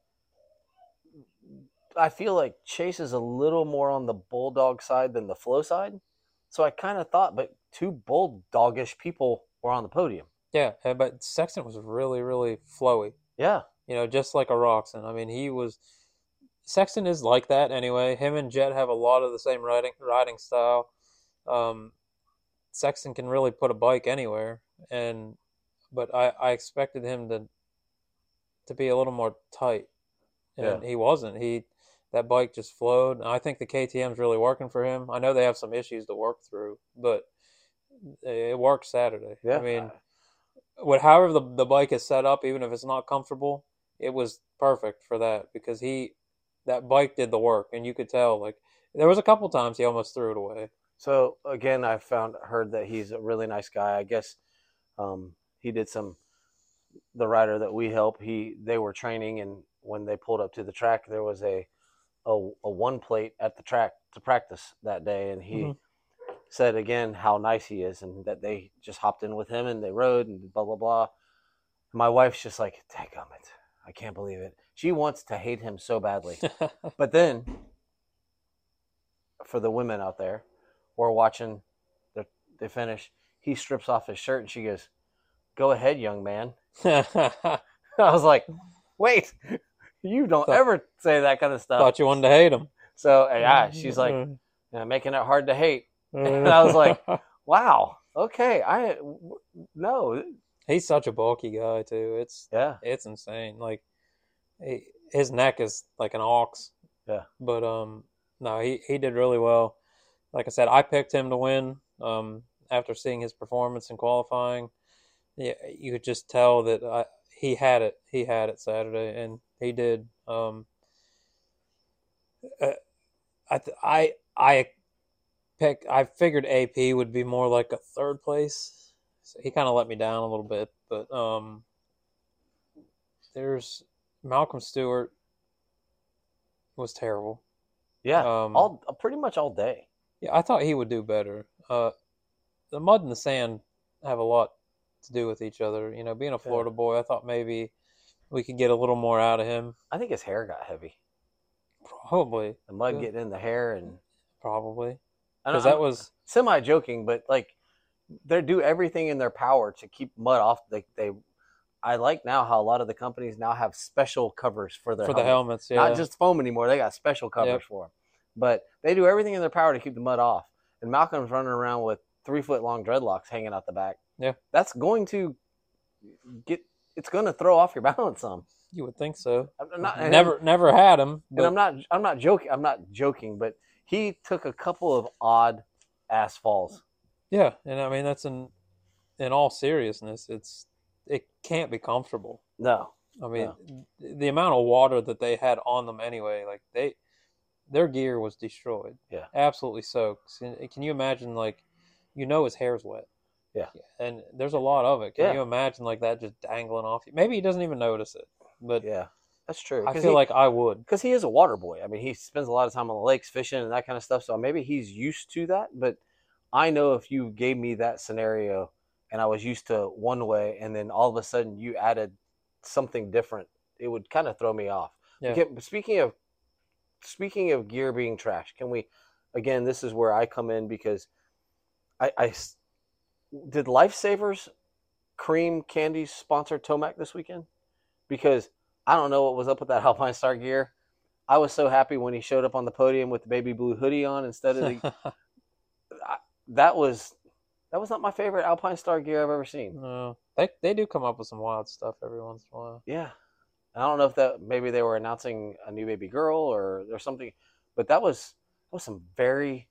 I feel like Chase is a little more on the bulldog side than the flow side. So I kind of thought, but two bulldogish people were on the podium. Yeah, uh, but Sexton was really, really flowy. Yeah, You know, just like a Roczen. I mean, he was. Sexton is like that anyway. Him and Jett have a lot of the same riding riding style. Um, Sexton can really put a bike anywhere, and but I, I expected him to to be a little more tight, and he wasn't. He that bike just flowed. And I think the KTM's really working for him. I know they have some issues to work through, but it worked Saturday. yeah. I mean, what however the the bike is set up, even if it's not comfortable, it was perfect for that because he that bike did the work, and you could tell like there was a couple times he almost threw it away. So again, I found heard that he's a really nice guy. I guess um, he did some. The rider that we help, he they were training, and when they pulled up to the track, there was a a, a one plate at the track to practice that day, and he Mhm. said again how nice he is, and that they just hopped in with him and they rode and blah blah blah. My wife's just like, "Dadgummit, I can't believe it." She wants to hate him so badly. But then, for the women out there who are watching the, the finish, he strips off his shirt and she goes, Go ahead, young man. I was like, Wait, you don't Thought- ever say that kind of stuff. Thought you wanted to hate him. So, yeah, she's like, "Yeah, making it hard to hate. And I was like- Wow, okay. I, w- no, he's such a bulky guy too. It's yeah, it's insane. Like he, his neck is like an ox. Yeah. But um, no, he he did really well. Like I said, I picked him to win. Um, after seeing his performance in qualifying, yeah, you could just tell that I, he had it. He had it Saturday, and he did. Um, uh, I th- I I pick. I figured AP would be more like a third place. So he kind of let me down a little bit, but um, there's Malcolm Stewart was terrible. Yeah, Um, all pretty much all day. Yeah, I thought he would do better. Uh, the mud and the sand have a lot to do with each other. You know, being a Florida boy, I thought maybe we could get a little more out of him. I think his hair got heavy. Probably, The mud Yeah. getting in the hair, and probably, because don't- that was semi joking, but like they do everything in their power to keep mud off. They, they, I like now how a lot of the companies now have special covers for their for the helmets. helmets. Yeah, not just foam anymore. They got special covers Yep. for them. But they do everything in their power to keep the mud off. And Malcolm's running around with three foot long dreadlocks hanging out the back. Yeah. that's going to get. It's going to throw off your balance some. you would think so. I'm not, and never, never had him. and But I'm not. I'm not joking. I'm not joking. But he took a couple of odd ass falls. yeah, and I mean that's in in all seriousness, it's it can't be comfortable. No, I mean, the amount of water that they had on them anyway, like they, their gear was destroyed. Yeah. absolutely soaked. Can you imagine, like, you know, his hair's wet. Yeah. and there's a lot of it. Can Yeah. you imagine like that just dangling off? you? Maybe he doesn't even notice it, but yeah, that's true. I feel like I would. because he is a water boy. I mean, he spends a lot of time on the lakes fishing and that kind of stuff. So maybe he's used to that. But I know if you gave me that scenario and I was used to one way, and then all of a sudden you added something different, it would kind of throw me off. Yeah. But speaking of speaking of gear being trash, can we? Again, this is where I come in because I, I did Lifesavers cream candies sponsor Tomac this weekend because I don't know what was up with that Alpine Star gear. I was so happy when he showed up on the podium with the baby blue hoodie on instead of the, that was that was not my favorite Alpine Star gear I've ever seen. no, they they do come up with some wild stuff every once in a while. Yeah, I don't know if that maybe they were announcing a new baby girl or or something, but that was that was some very.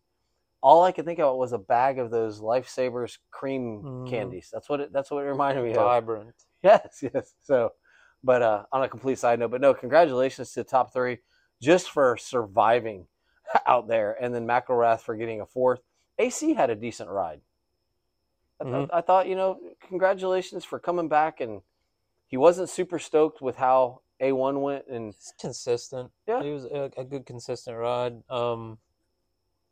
All I could think about was a bag of those Lifesavers cream Mhm. candies. That's what it. That's what it reminded me of. Vibrant. Yes, yes. So, but uh, on a complete side note, but no, congratulations to the top three just for surviving out there, and then McElrath for getting a fourth. AC had a decent ride. I, th- Mhm. I thought, you know, congratulations for coming back, and he wasn't super stoked with how A1 went, and It's consistent. Yeah. he was a, a good consistent ride. Um,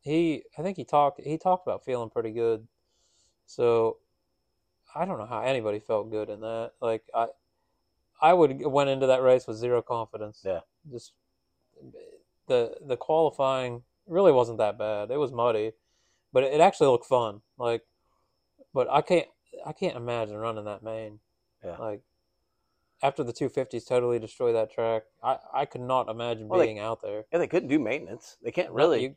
he I think he talked he talked about feeling pretty good. So I don't know how anybody felt good in that. Like I I would went into that race with zero confidence. Yeah. Just the the qualifying really wasn't that bad. It was muddy, but it actually looked fun. Like but I can't I can't imagine running that main. Yeah. Like after the 250s totally destroy that track, I, I could not imagine Well, they- being out there. yeah, they couldn't do maintenance. They can't really You-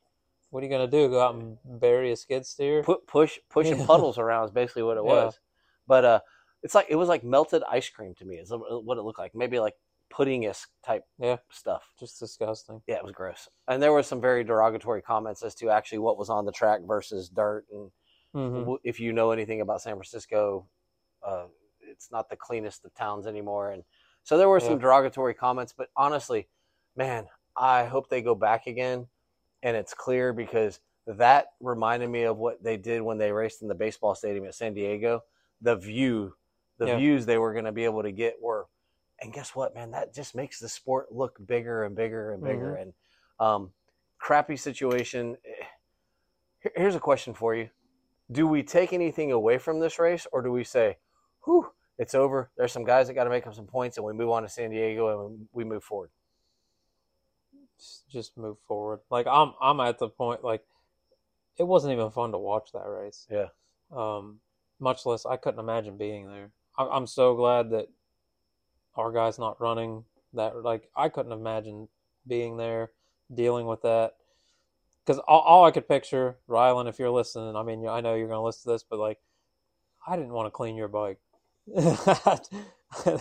what are you gonna do? Go out and bury a skid steer? put push pushing Yeah. puddles around is basically what it Yeah. was. But uh, it's like it was like melted ice cream to me. Is what it looked like. Maybe like pudding esque type Yeah. stuff. Just disgusting. Yeah, it was gross. And there were some very derogatory comments as to actually what was on the track versus dirt. And hmm if you know anything about San Francisco, uh, it's not the cleanest of towns anymore. And so there were some derogatory comments. But honestly, man, I hope they go back again and it's clear because that reminded me of what they did when they raced in the baseball stadium at San Diego. The view, the Yeah. views they were going to be able to get were, and guess what, man? That just makes the sport look bigger and bigger and bigger. Mm-hmm. And um, crappy situation. eh, Here's a question for you: Do we take anything away from this race, or do we say, "Whew, it's over"? There's some guys that got to make up some points, and we move on to San Diego and we move forward. Just, move forward. Like I'm I'm at the point like it wasn't even fun to watch that race. Yeah. Um, much less I couldn't imagine being there. I'm I'm so glad that our guy's not running that. Like I couldn't imagine being there, dealing with that. Because all, all I could picture, Rylan, if you're listening, I mean, I know you're going to listen to this, but like, I didn't want to clean your bike.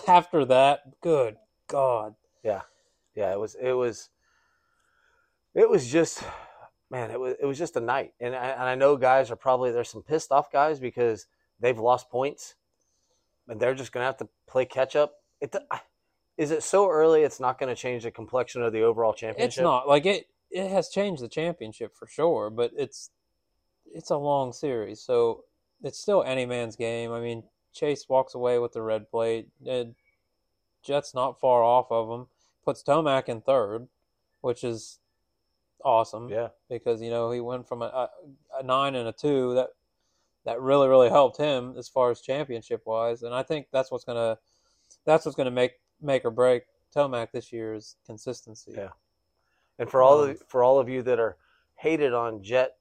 After that, good God. Yeah, yeah, it was it was it was just man, it was it was just a night, and I, and I know guys are probably there's some pissed off guys because they've lost points, and they're just gonna have to play catch up. It is it so early? It's not going to change the complexion of the overall championship. It's not like it. It has changed the championship for sure, but it's it's a long series, so it's still any man's game. I mean, Chase walks away with the red plate. It, Jett's not far off of him. Puts Tomac in third, which is awesome. Yeah. Because you know he went from a, a, a nine and a two that that really really helped him as far as championship wise, and I think that's what's gonna that's what's gonna make make or break Tomac this year is consistency. Yeah. And for all Um, of, for all of you that are hated on Jett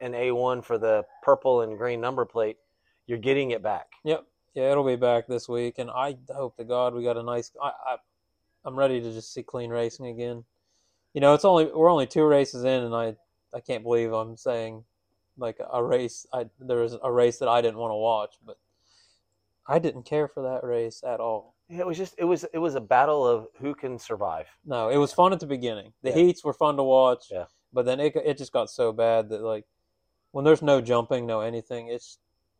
and A1 for the purple and green number plate, you're getting it back. Yep. Yeah, it'll be back this week, and I hope to God we got a nice. I, I I'm ready to just see clean racing again. You know, it's only we're only two races in, and I I can't believe I'm saying like a race. I there was a race that I didn't want to watch, but I didn't care for that race at all. Yeah, it was just it was it was a battle of who can survive. No, it was fun at the beginning. The Yeah. heats were fun to watch. Yeah. But then it it just got so bad that like when there's no jumping, no anything, it's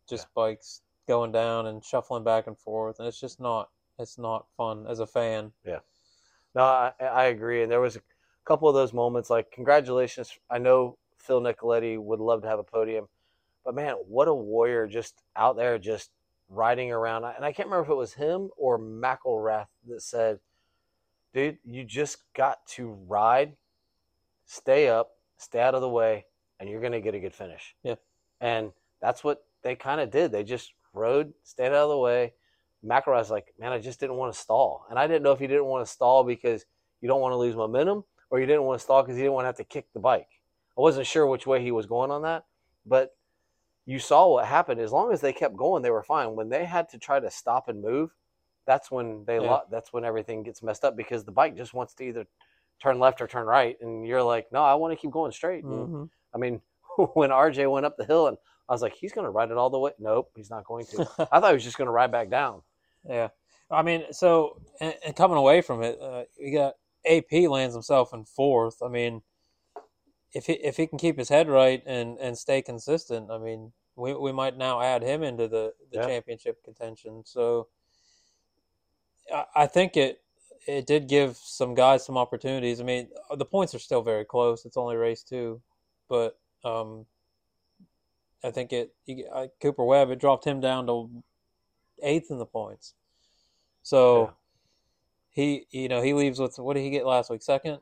just bikes going down and shuffling back and forth, and it's just not it's not fun as a fan. Yeah. No, I, I agree. And there was a couple of those moments like congratulations. I know Phil Nicoletti would love to have a podium, but man, what a warrior just out there just riding around. And I can't remember if it was him or McElrath that said, dude, you just got to ride, stay up, stay out of the way, and you're going to get a good finish. Yeah. And that's what they kind of did. They just rode, stayed out of the way. McElrath's like, man, I just didn't want to stall. And I didn't know if he didn't want to stall because you don't want to lose momentum or you didn't want to stall because you didn't want to have to kick the bike. I wasn't sure which way he was going on that, but you saw what happened. As long as they kept going, they were fine. When they had to try to stop and move, that's when they Yeah. lo- that's when everything gets messed up because the bike just wants to either turn left or turn right, and you're like, no, I want to keep going straight. And, hmm I mean, when RJ went up the hill, and I was like, he's going to ride it all the way. Nope, he's not going to. I thought he was just going to ride back down. yeah, I mean, so and, and coming away from it, uh, we got AP lands himself in fourth. I mean, if he if he can keep his head right and and stay consistent, I mean, we we might now add him into the the Yeah. championship contention. So I, I think it it did give some guys some opportunities. I mean, the points are still very close. It's only race two, but um, I think it you- uh, Cooper Webb it dropped him down to eighth in the points. So. He you know he leaves with what did he get last week? Second.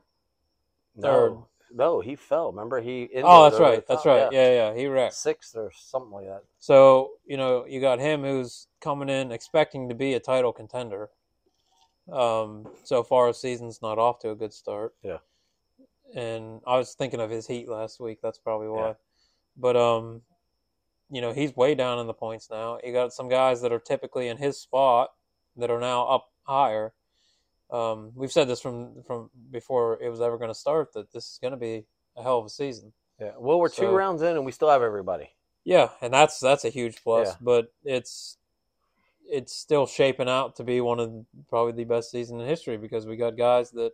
No, no, he fell. Remember, he. Oh, that's right. That's right. Yeah, yeah, yeah. he wrecked. sixth or something like that. So you know you got him who's coming in expecting to be a title contender. Um, so far, season's not off to a good start. Yeah. And I was thinking of his heat last week. That's probably why. Yeah. But um, you know he's way down in the points now. You got some guys that are typically in his spot that are now up higher. Um, we've said this from from before it was ever going to start that this is going to be a hell of a season. Yeah. Well, we're two rounds in, and we still have everybody. Yeah, and that's that's a huge plus. Yeah. But it's it's still shaping out to be one of probably the best season in history because we got guys that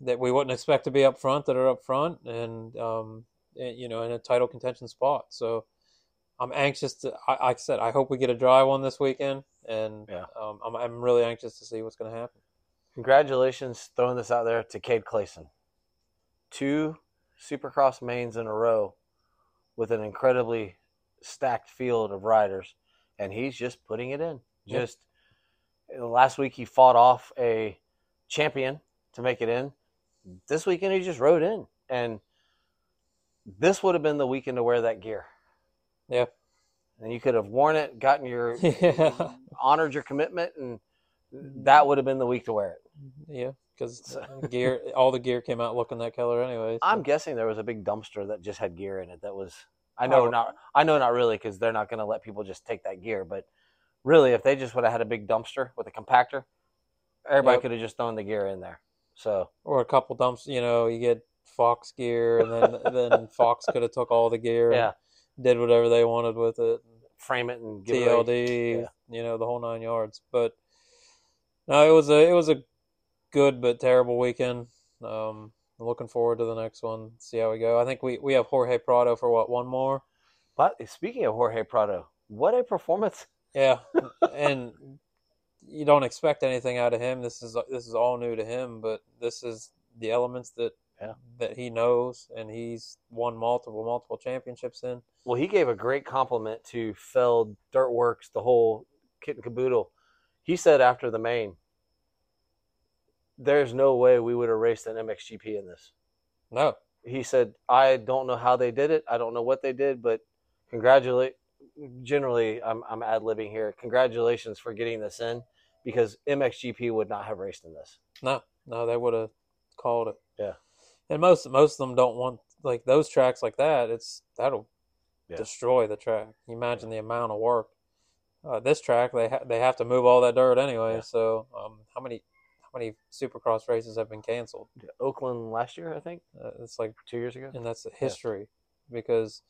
that we wouldn't expect to be up front that are up front and um and, you know in a title contention spot. So I'm anxious to. I, like I said, I hope we get a dry one this weekend, and Yeah. um, I'm I'm really anxious to see what's going to happen. Congratulations, throwing this out there to Cade Clason. Two Supercross mains in a row with an incredibly stacked field of riders, and he's just putting it in. Yep. Just last week he fought off a champion to make it in. This weekend he just rode in, and this would have been the weekend to wear that gear. Yeah. And you could have worn it, gotten your yeah, honored your commitment, and that would have been the week to wear it. Mm-hmm. yeah, because gear, all the gear came out looking that color anyway. so- I'm guessing there was a big dumpster that just had gear in it. That was I know Oh. not I know not really because they're not going to let people just take that gear. But really, if they just would have had a big dumpster with a compactor, everybody Yep. could have just thrown the gear in there. So or a couple dumps. You know, you get Fox gear, and then then Fox could have took all the gear, yeah, and did whatever they wanted with it. frame it and give it away. TLD, Yeah. you know, the whole nine yards. But no, it was a it was a good but terrible weekend. Um, I'm looking forward to the next one. See how we go. I think we we have Jorge Prado for what one more. But speaking of Jorge Prado, what a performance! Yeah, and you don't expect anything out of him. This is this is all new to him, but this is the elements that Yeah. that he knows and he's won multiple multiple championships in. Well, he gave a great compliment to Feld, Dirt Wurx, the whole kit and caboodle. He said after the main, there's no way we would have raced an MXGP in this. No, He said, I don't know how they did it. I don't know what they did, but congratulate. Generally, I'm, I'm ad libbing here. Congratulations for getting this in because MXGP would not have raced in this. no, no, they would have called it. Yeah. and most most of them don't want like those tracks like that. It's that'll Yeah. destroy the track. You imagine the amount of work. Uh, this track they ha- they have to move all that dirt anyway. Yeah. So um, how many how many Supercross races have been canceled? Oakland last year, I think, Uh, it's like two years ago. and that's history because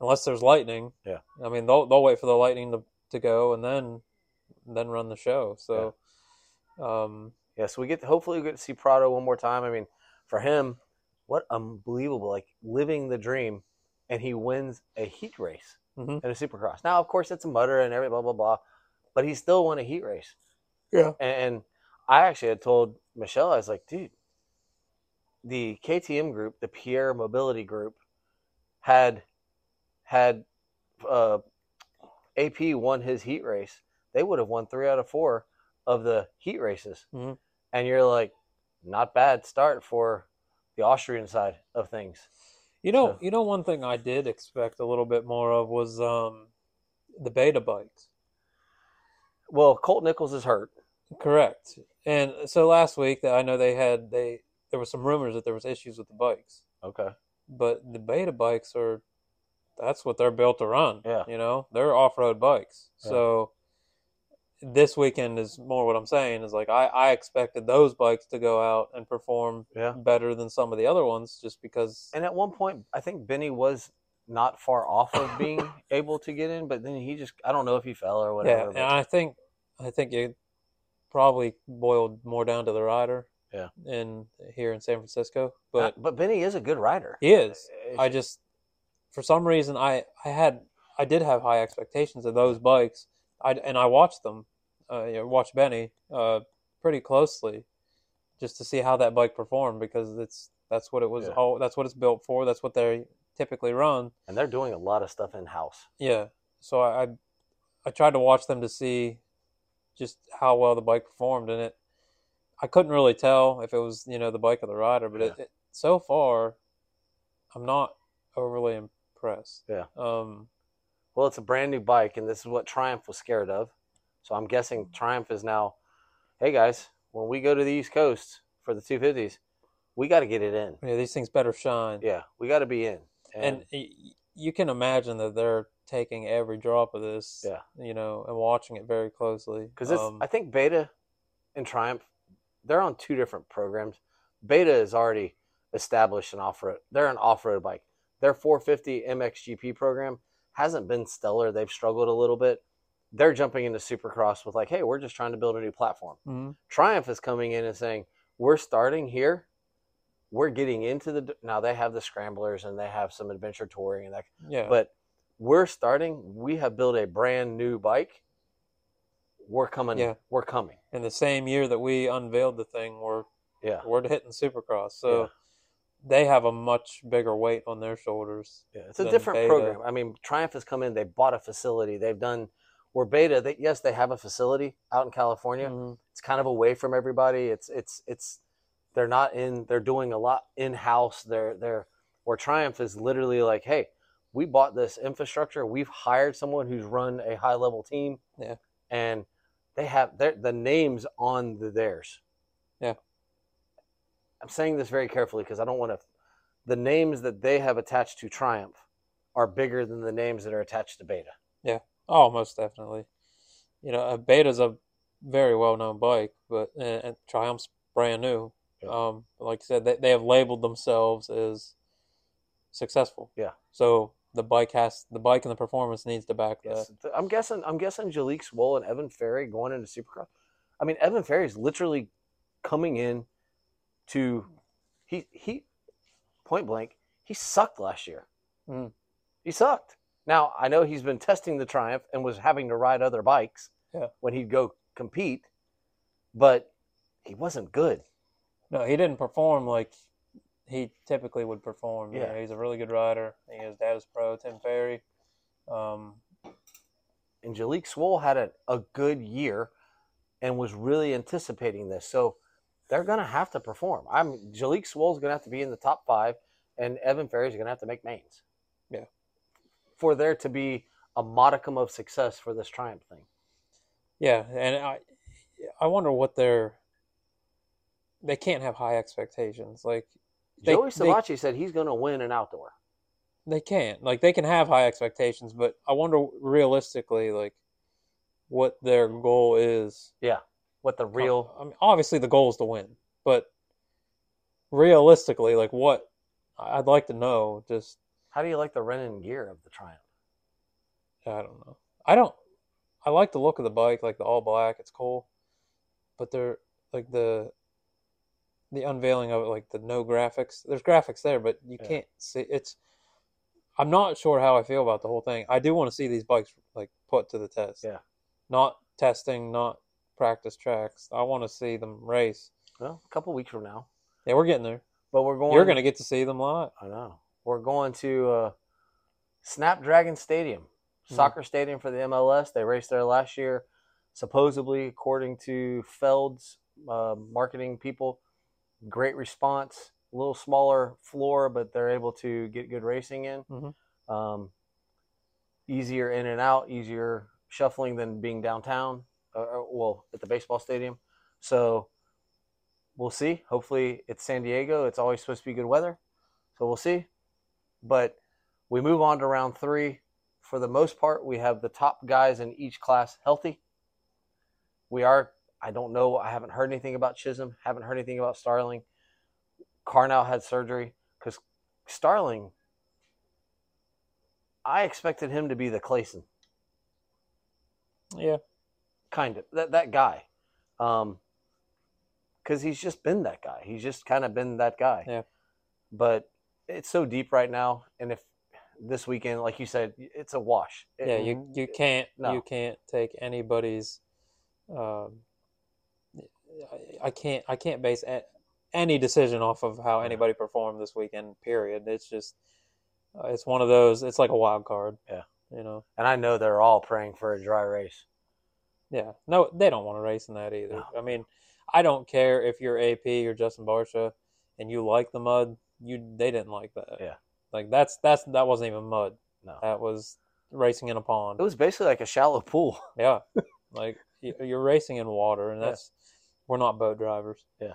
unless there's lightning, Yeah. I mean they'll they'll wait for the lightning to, to go and then then run the show. So, um, Yeah, so we get hopefully we get to see Prado one more time. I mean, for him, what unbelievable like living the dream, and he wins a heat race Mhm. in a Supercross. Now, of course, it's a mutter and every blah blah blah, but he still won a heat race. Yeah. And, and I actually had told Michelle, I was like, dude, the KTM group, the Pierer Mobility Group, had had uh, AP won his heat race, they would have won three out of four of the heat races. Mhm. And you're like, not bad start for the Austrian side of things. You know, So- you know, one thing I did expect a little bit more of was um, the beta bikes. Well, Colt Nichols is hurt. Correct. And so last week, I know they had they there was some rumors that there was issues with the bikes, Okay. but the beta bikes are that's what they're built to run. Yeah. You know, they're off road bikes. Yeah. So this weekend is more what I'm saying is like I, I expected those bikes to go out and perform Yeah. better than some of the other ones just because And at one point, I think Benny was not far off of being able to get in, but then he just, I don't know if he fell or yeah, whatever. and but- I think I think it probably boiled more down to the rider. Yeah. In here in San Francisco, but but Benny is a good rider. he is. Uh, uh, it's- I just, for some reason, I I had I did have high expectations of those bikes. I and I watched them, uh, you know, watched Benny uh, pretty closely, just to see how that bike performed because it's that's what it was. Yeah. all that's what it's built for. That's what they typically run. and they're doing a lot of stuff in house. Yeah. So I, I I tried to watch them to see just how well the bike performed, and it I couldn't really tell if it was you know the bike or the rider, but it, it so far I'm not overly impressed. Yeah. Um. Well, it's a brand new bike, and this is what Triumph was scared of. So I'm guessing Triumph is now, hey guys, when we go to the East Coast for the 250s, we got to get it in. Yeah, these things better shine. Yeah, we got to be in. And y- you can imagine that they're taking every drop of this. Yeah. You know, and watching it very closely. because Um, I think Beta and Triumph, they're on two different programs. Beta is already established an off road. They're an off road bike. Their 450 MXGP program hasn't been stellar. They've struggled a little bit. They're jumping into Supercross with like, hey, we're just trying to build a new platform. mhm. Triumph is coming in and saying, we're starting here. We're getting into the now. They have the scramblers and they have some adventure touring and that, Yeah. but we're starting. We have built a brand new bike. We're coming. Yeah. We're coming. in the same year that we unveiled the thing, we're Yeah. we're hitting Supercross. So Yeah. They have a much bigger weight on their shoulders. Yeah, it's a different Beta. program. I mean, Triumph has come in. They bought a facility. They've done. Where Beta, they, yes, they have a facility out in California. Mhm. It's kind of away from everybody. It's it's it's. They're not in. They're doing a lot in house. They're they're. Where Triumph is literally like, hey, we bought this infrastructure. We've hired someone who's run a high level team. Yeah. And they have their the names on the theirs. Yeah. I'm saying this very carefully because I don't want to. The names that they have attached to Triumph are bigger than the names that are attached to Beta. Yeah. Oh, most definitely. You know, a Beta's a very well known bike, but and, and Triumph's brand new. Yeah. Um, like I said, they they have labeled themselves as successful. Yeah. So the bike has the bike and the performance needs to back Yes, that. I'm guessing. I'm guessing Jalek Swoll and Evan Ferry going into Supercross. I mean, Evan Ferry is literally coming in to he he point blank. He sucked last year. Mm. He sucked. Now I know he's been testing the Triumph and was having to ride other bikes Yeah. when he'd go compete, but he wasn't good. No, he didn't perform like he typically would perform. You Yeah. know, he's a really good rider. Think His dad is pro, Tim Ferry. Um, and Jalek Swoll had a, a good year and was really anticipating this. So they're going to have to perform. I'm Jalek Swoll's going to have to be in the top five, and Evan Ferry's going to have to make mains. Yeah. For there to be a modicum of success for this Triumph thing. yeah, and I, I wonder what they're. They can't have high expectations. Like They- Joey they- said he's going to win an outdoor. they can't. Like they can have high expectations, but I wonder realistically, like, what their goal is. What the real I mean, obviously the goal is to win, but realistically, like, what? I'd like to know. Just How do you like the Renan gear of the Triumph? I don't know. I don't. I like the look of the bike, like the all black. It's cool, but they're like the the unveiling of it, like the no graphics. There's graphics there, but you Yeah. can't see. It's. I'm not sure how I feel about the whole thing. I do want to see these bikes like put to the test. Yeah. Not testing, not practice tracks. I want to see them race. Well, a couple weeks from now. Yeah, we're getting there. But we're going. You're going to get to see them live. I know. We're going to uh, Snapdragon Stadium, Mhm. soccer stadium for the MLS. They raced there last year. Supposedly, according to Feld's uh, marketing people, great response. A little smaller floor, but they're able to get good racing in. Mhm. Um, easier in and out, easier shuffling than being downtown. Uh, uh, well, at the baseball stadium. So we'll see. Hopefully, it's San Diego. It's always supposed to be good weather. So we'll see. But we move on to round three. For the most part, we have the top guys in each class healthy. We are, I don't know, I haven't heard anything about Chisholm, haven't heard anything about Starling. Carnell had surgery because Starling, I expected him to be the Clason, Yeah. Kind of, that, that guy. Um, because he's just been that guy. He's just kind of been that guy. Yeah. But it's so deep right now, and if this weekend, like you said, it's a wash. It- Yeah, you you can't no. you can't take anybody's. Um, I- can't I can't base any decision off of how anybody performed this weekend. Period. It's just uh, it's one of those. It's like a wild card. Yeah. You know. And I know they're all praying for a dry race. Yeah. No, they don't want to race in that either. No. I mean, I don't care if you're AP or Justin Barcia, and you like the mud. You they didn't like that. Yeah. Like that's that's that wasn't even mud. No, That was racing in a pond. it was basically like a shallow pool. Yeah, like you're racing in water, and Yeah. that's we're not boat drivers. Yeah,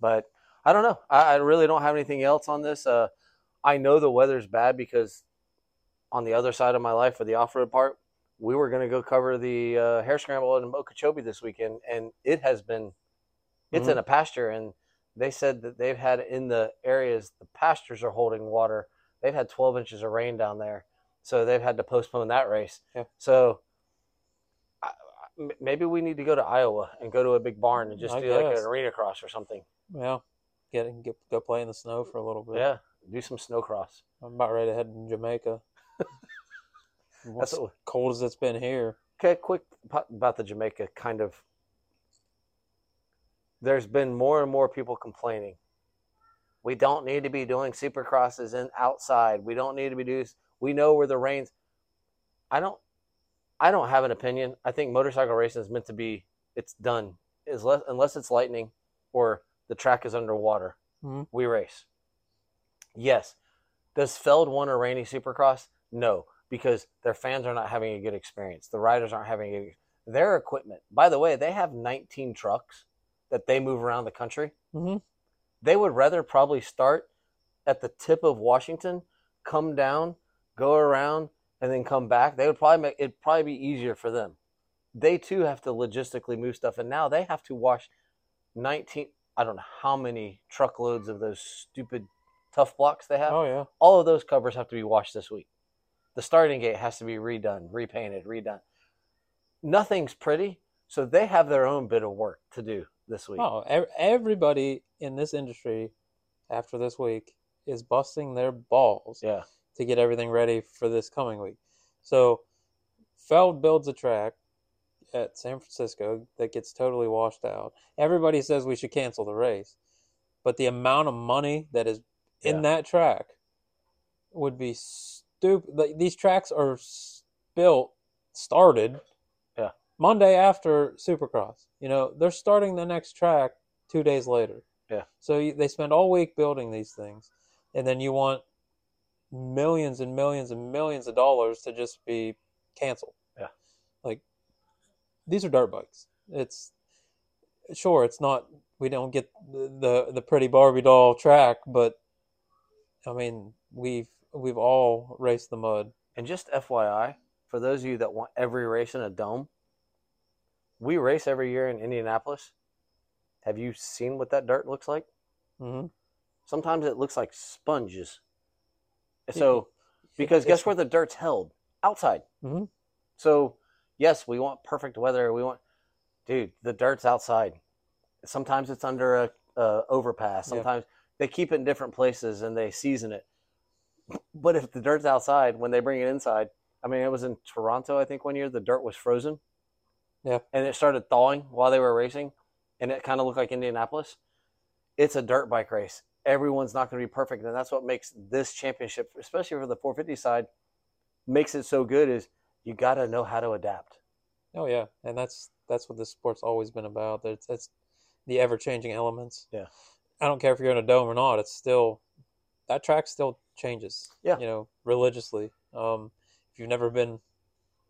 but I don't know. I, I really don't have anything else on this. Uh, I know the weather's bad because on the other side of my life for the off road part, we were going to go cover the uh, hare scramble in Okeechobee this weekend, and it has been it's Mhm. in a pasture, and they said that they've had in the areas the pastures are holding water. They've had 12 inches of rain down there, so they've had to postpone that race. Yeah. So. I- Maybe we need to go to Iowa and go to a big barn and just I do like an arena cross or something. Yeah, get, get go play in the snow for a little bit. Yeah, do some snow cross. I'm about ready to head to Jamaica. That's what, cold as it's been here. okay. Quick about the Jamaica kind of. There's been more and more people complaining. We don't need to be doing supercrosses in outside. We don't need to be doing. We know where the rains. I don't. I don't have an opinion. I think motorcycle racing is meant to be. It's done. Is less, unless it's lightning or the track is underwater. Mhm. We race. Yes. Does Feld want a rainy supercross? No, because their fans are not having a good experience. The riders aren't having a their equipment. By the way, they have 19 trucks that they move around the country. Mhm. They would rather probably start at the tip of Washington, come down, go around, and then come back. They would probably make it'd probably be easier for them. They too have to logistically move stuff, and now they have to wash 19. I don't know how many truckloads of those stupid tough blocks they have Oh yeah, all of those covers have to be washed this week. The starting gate has to be redone, repainted, redone. Nothing's pretty, so they have their own bit of work to do this week. oh everybody in this industry after this week is busting their balls Yeah, to get everything ready for this coming week. So Feld builds a track at San Francisco that gets totally washed out. Everybody says we should cancel the race. but the amount of money that is in Yeah. that track would be stupid. Like, these tracks are built, started, Yeah. Monday after Supercross. You know, they're starting the next track two days later. Yeah. So you, they spend all week building these things, and then you want millions and millions and millions of dollars to just be canceled. Yeah. Like these are dirt bikes. It's sure it's not we don't get the the, the pretty Barbie doll track, but I mean we've we've all raced the mud. And just FYI, for those of you that want every race in a dome, we race every year in Indianapolis. Have you seen what that dirt looks like? hmm Sometimes it looks like sponges. So, because guess where the dirt's held? Outside. Mhm. So, yes, we want perfect weather. We want, dude, the dirt's outside. Sometimes it's under a, a overpass. Yeah. Sometimes they keep it in different places and they season it. But if the dirt's outside, when they bring it inside, I mean, it was in Toronto, I think, one year. The dirt was frozen. Yeah. And it started thawing while they were racing, and it kind of looked like Indianapolis. It's a dirt bike race. Everyone's not going to be perfect, and that's what makes this championship, especially for the 450 side, makes it so good. Is you got to know how to adapt. Oh yeah, and that's that's what this sport's always been about. It's it's the ever changing elements. Yeah. I don't care if you're in a dome or not. It's still that track still changes. Yeah. You know, religiously. Um, if you've never been,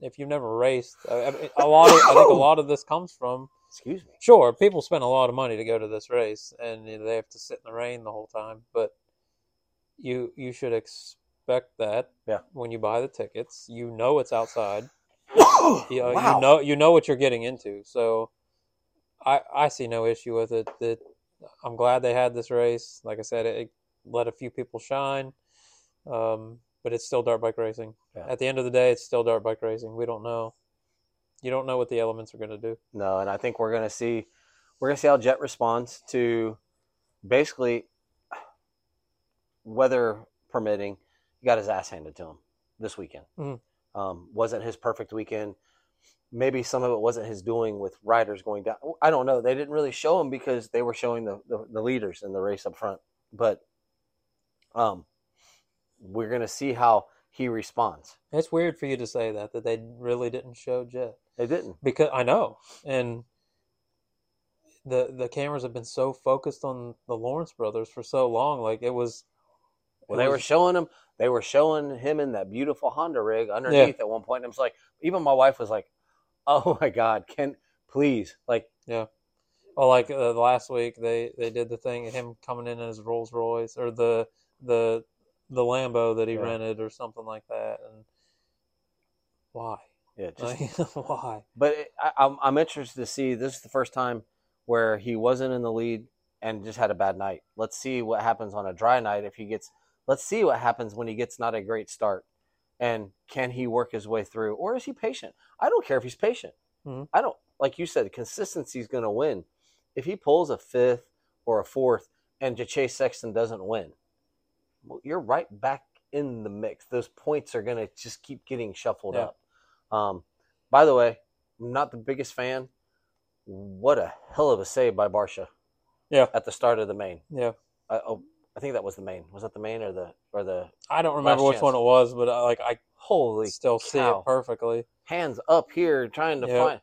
if you've never raced, I I mean, a lot. Of, I think a lot of this comes from Excuse me. sure people spend a lot of money to go to this race, and you know, they have to sit in the rain the whole time. But you you should expect that. Yeah. When you buy the tickets, you know it's outside. You, know, wow. you know you know what you're getting into. So I I see no issue with it. That I'm glad they had this race. Like I said, it, it let a few people shine. Um, but it's still dirt bike racing. Yeah. At the end of the day, it's still dirt bike racing. We don't know. You don't know what the elements are going to do. No, and I think we're gonna see we're gonna see how Jett responds to basically weather permitting. He got his ass handed to him this weekend. Mhm. Um, wasn't his perfect weekend. Maybe some of it wasn't his doing with riders going down. I don't know. They didn't really show him because they were showing the, the, the leaders in the race up front. But um, we're gonna see how he responds. It's weird for you to say that that they really didn't show Jett They didn't. because I know, and the the cameras have been so focused on the Lawrence brothers for so long. Like it was. when it they were showing him. They were showing him in that beautiful Honda rig underneath at one point. And I was like, even my wife was like, "Oh my God, can please like yeah." Well, like uh, last week, they they did the thing him coming in as Rolls Royce or the the the Lambo that he Yeah. rented or something like that, and why? yeah." Just, Like, why? but it, I, I'm I'm interested to see. This is the first time where he wasn't in the lead and just had a bad night. Let's see what happens on a dry night if he gets. Let's see what happens when he gets not a great start, and can he work his way through, or is he patient? I don't care if he's patient. Mhm. I don't like you said. Consistency is going to win. If he pulls a fifth or a fourth and Chase Sexton doesn't win, well, you're right back in the mix. Those points are going to just keep getting shuffled Yeah. up. Um, by the way, I'm not the biggest fan. What a hell of a save by Barcia. Yeah. At the start of the main. Yeah, I, oh, I think that was the main. Was that the main or the or the I don't remember which chance. one it was, but I, like I holy still see it perfectly, hands up here trying to Yeah. find?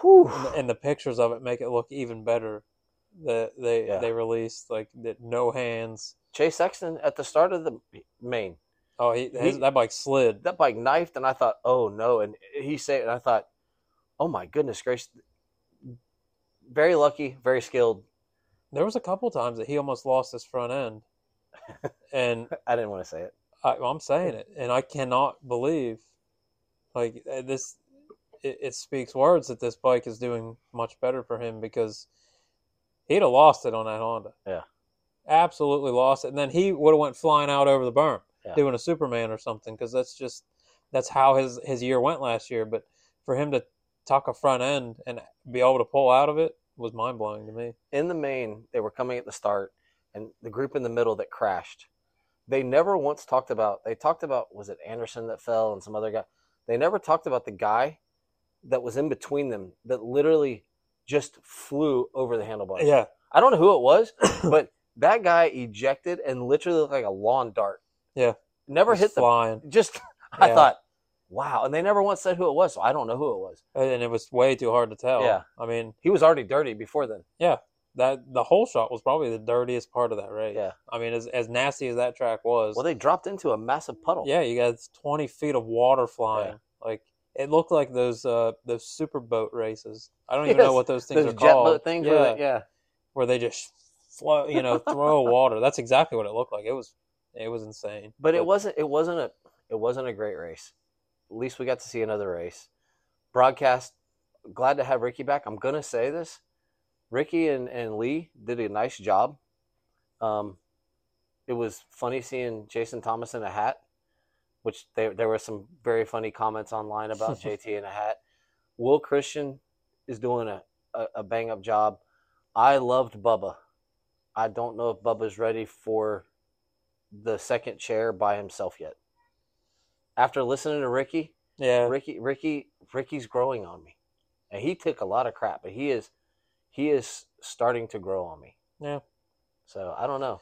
Whew. and the, and the pictures of it make it look even better. That they Yeah. they released like that no hands. Chase Sexton at the start of the main. Oh, he, his, He- that bike slid. That bike knifed, and I thought, oh no. And he said, and I thought, oh my goodness gracious. Very lucky, very skilled. There was a couple times that he almost lost his front end, and I didn't want to say it. I, I'm saying it, and I cannot believe, like uh, this, it, it speaks words that this bike is doing much better for him because he'd have lost it on that Honda. Yeah. Absolutely lost it, and then he would have went flying out over the berm, Yeah. doing a Superman or something, because that's just that's how his his year went last year. But for him to tuck a front end and be able to pull out of it was mind blowing to me. in the main, they were coming at the start, and the group in the middle that crashed. They never once talked about. They talked about was it Anderson that fell and some other guy. They never talked about the guy that was in between them that literally just flew over the handlebars. Yeah, I don't know who it was, but That guy ejected and literally looked like a lawn dart. Yeah. Never hit the flying, just I Yeah. thought, wow. And they never once said who it was, so I don't know who it was. and it was way too hard to tell. Yeah. I mean He was already dirty before then. Yeah. That the whole shot was probably the dirtiest part of that race. Yeah. I mean, as as nasty as that track was, Well, they dropped into a massive puddle. yeah, you got twenty feet of water flying. Like it looked like those uh those super boat races. I don't even Yes, know what those things Those are jet called. boat things. Yeah, where they- yeah. where they just flow, you know, throw water. That's exactly what it looked like. It was it was insane. But it wasn't. It wasn't a. It wasn't a great race. At least we got to see another race. Broadcast. Glad to have Ricky back. I'm gonna say this. Ricky and, and Leigh did a nice job. Um, it was funny seeing Jason Thomas in a hat, which there there were some very funny comments online about JT in a hat. Will Christien is doing a, a, a bang up job. I loved Bubba. I don't know if Bubba's ready for the second chair by himself yet. After listening to Ricky, Yeah, Ricky, Ricky, Ricky's growing on me, and he took a lot of crap, but he is, he is starting to grow on me. Yeah. So I don't know.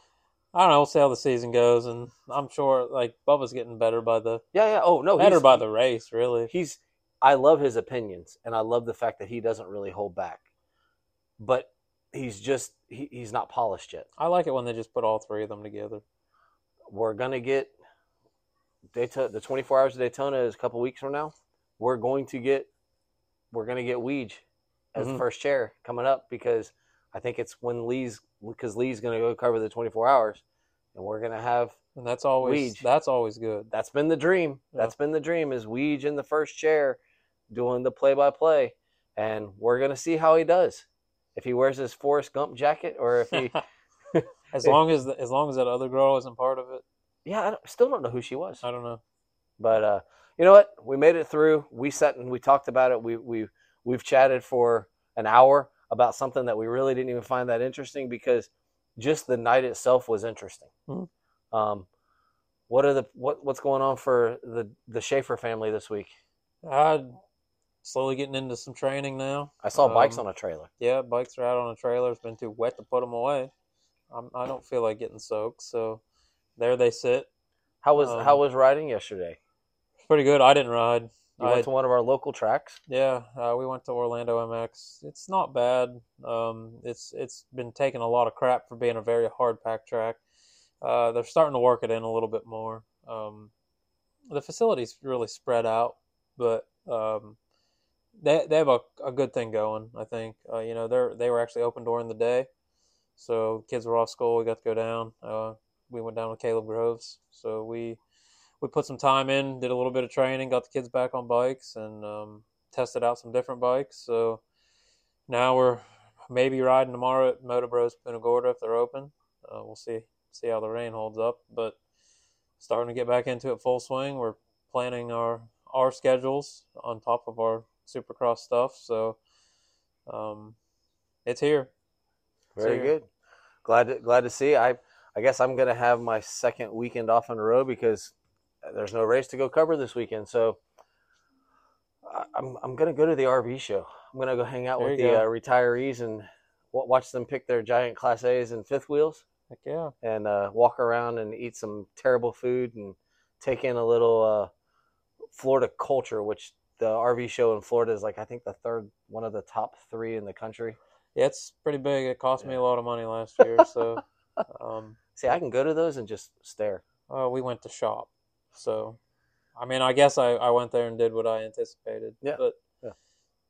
I don't know. We'll see how the season goes, and I'm sure like Bubba's getting better by the Yeah, yeah. Oh no, better by the race. Really, He's. I love his opinions, and I love the fact that he doesn't really hold back, but he's just he, he's not polished yet. I like it when they just put all three of them together. We're gonna get Daytona. The 24 hours of Daytona is a couple weeks from now. We're going to get we're gonna get Weege as the Mhm. first chair coming up because I think it's when Leigh's because Leigh's gonna go cover the 24 hours, and we're gonna have And that's always Weege. that's always good. that's been the dream. Yeah. That's been the dream is Weege in the first chair doing the play by play. And we're gonna see how he does. If he wears his Forrest Gump jacket or if he as long as the, as long as that other girl isn't part of it, Yeah, I don't, still don't know who she was. I don't know. But uh, you know what? We made it through. We sat and we talked about it. We we we've chatted for an hour about something that we really didn't even find that interesting because just the night itself was interesting. Mhm. Um, what are the what what's going on for the the Schaefer family this week? Slowly getting into some training now. I saw bikes Um, on a trailer. Yeah, bikes are out on a trailer. It's been too wet to put them away. I'm, I don't feel like getting soaked, so there they sit. How was um, how was riding yesterday? Pretty good. I didn't ride. You I, went to one of our local tracks. yeah, uh, we went to Orlando MX. It's not bad. Um, it's it's been taking a lot of crap for being a very hard pack track. Uh, they're starting to work it in a little bit more. Um, the facility's really spread out, but um, they they have a, a good thing going. I think uh, you know they're they were actually open during the day, so kids were off school. We got to go down. Uh, we went down with Caleb Groves, so we we put some time in, did a little bit of training, got the kids back on bikes, and um, tested out some different bikes. So now we're maybe riding tomorrow at Moto Bros Punta Gorda if they're open. Uh, we'll see see how the rain holds up, but starting to get back into it full swing. We're planning our our schedules on top of our Supercross stuff, so um, it's here. Very So- good. Glad to, glad to see. I I guess I'm gonna have my second weekend off in a row because there's no race to go cover this weekend. So I- I'm I'm gonna go to the RV show. I'm gonna go hang out There with the uh, retirees and wa- watch them pick their giant Class A's and fifth wheels Heck yeah. and uh, walk around and eat some terrible food and take in a little uh, Florida culture, which the RV show in Florida is like I think the third one of the top three in the country. Yeah, it's pretty big. It cost me a lot of money last year, so um, See, I can go to those and just stare. uh, we went to shop. So, I mean, I guess I, I went there and did what I anticipated. Yeah, But, yeah.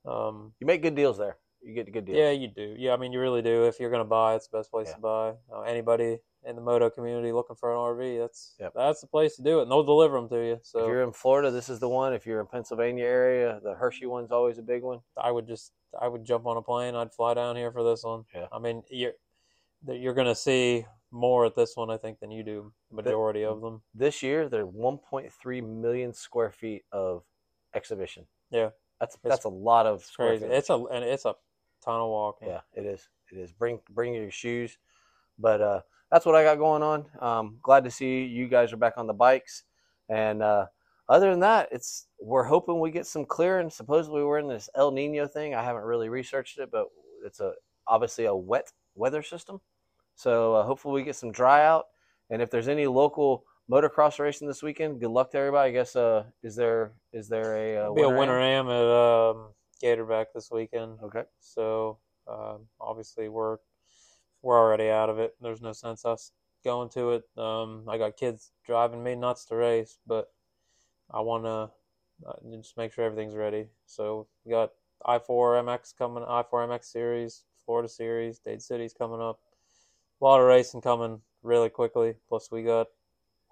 um, You make good deals there. You get good deals. yeah, you do. Yeah, I mean, you really do. If you're gonna buy, it's the best place Yeah. to buy. Uh, anybody in the moto community looking for an RV, that's Yep. that's the place to do it, and they'll deliver them to you. So if you're in Florida, this is the one. If you're in Pennsylvania area, the Hershey one's always a big one. I would just I would jump on a plane. I'd fly down here for this one. Yeah. I mean, you're you're gonna see more at this one, I think, than you do. Majority of them. This year, they're 1.3 million square feet of exhibition. Yeah. That's It's that's a lot of It's square crazy. footage. It's a and it's a ton of walking. yeah, it is. It is. Bring bring your shoes. But uh, that's what I got going on. Um, glad to see you guys are back on the bikes. And uh, other than that, it's we're hoping we get some clearing. Supposedly we're in this El Nino thing. I haven't really researched it, but it's a obviously a wet weather system. So uh, hopefully we get some dry out. And if there's any local motocross racing this weekend, good luck to everybody. I guess uh, is there is there a uh, Be a winter am? am at um, Gatorback this weekend. Okay. So um, obviously we're we're already out of it. There's no sense us going to it. Um, I got kids driving me nuts to race, but I want to just make sure everything's ready. So we got I4 MX coming, I4 MX series, Florida series, Dade City's coming up. A lot of racing coming really quickly. Plus we got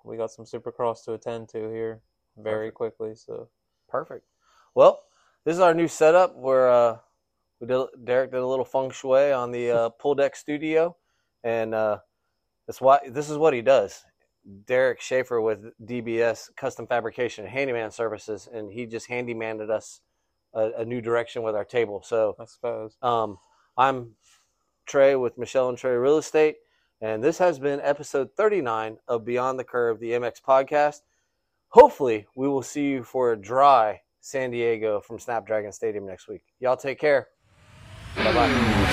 we got some Supercross to attend to here very Perfect. quickly. So Perfect. Well, this is our new setup where uh, we did Derac did a little feng shui on the uh, pool deck studio, and uh, that's why this is what he does. Derac Schaefer with DBS Custom Fabrication and Handyman Services, and he just handymanded us a, a new direction with our table. So I suppose. um, I'm Trey with Michelle and Trey Real Estate, and this has been episode 39 of Beyond the Curve, the MX podcast. Hopefully, we will see you for a dry San Diego from Snapdragon Stadium next week. Y'all take care. 拜拜。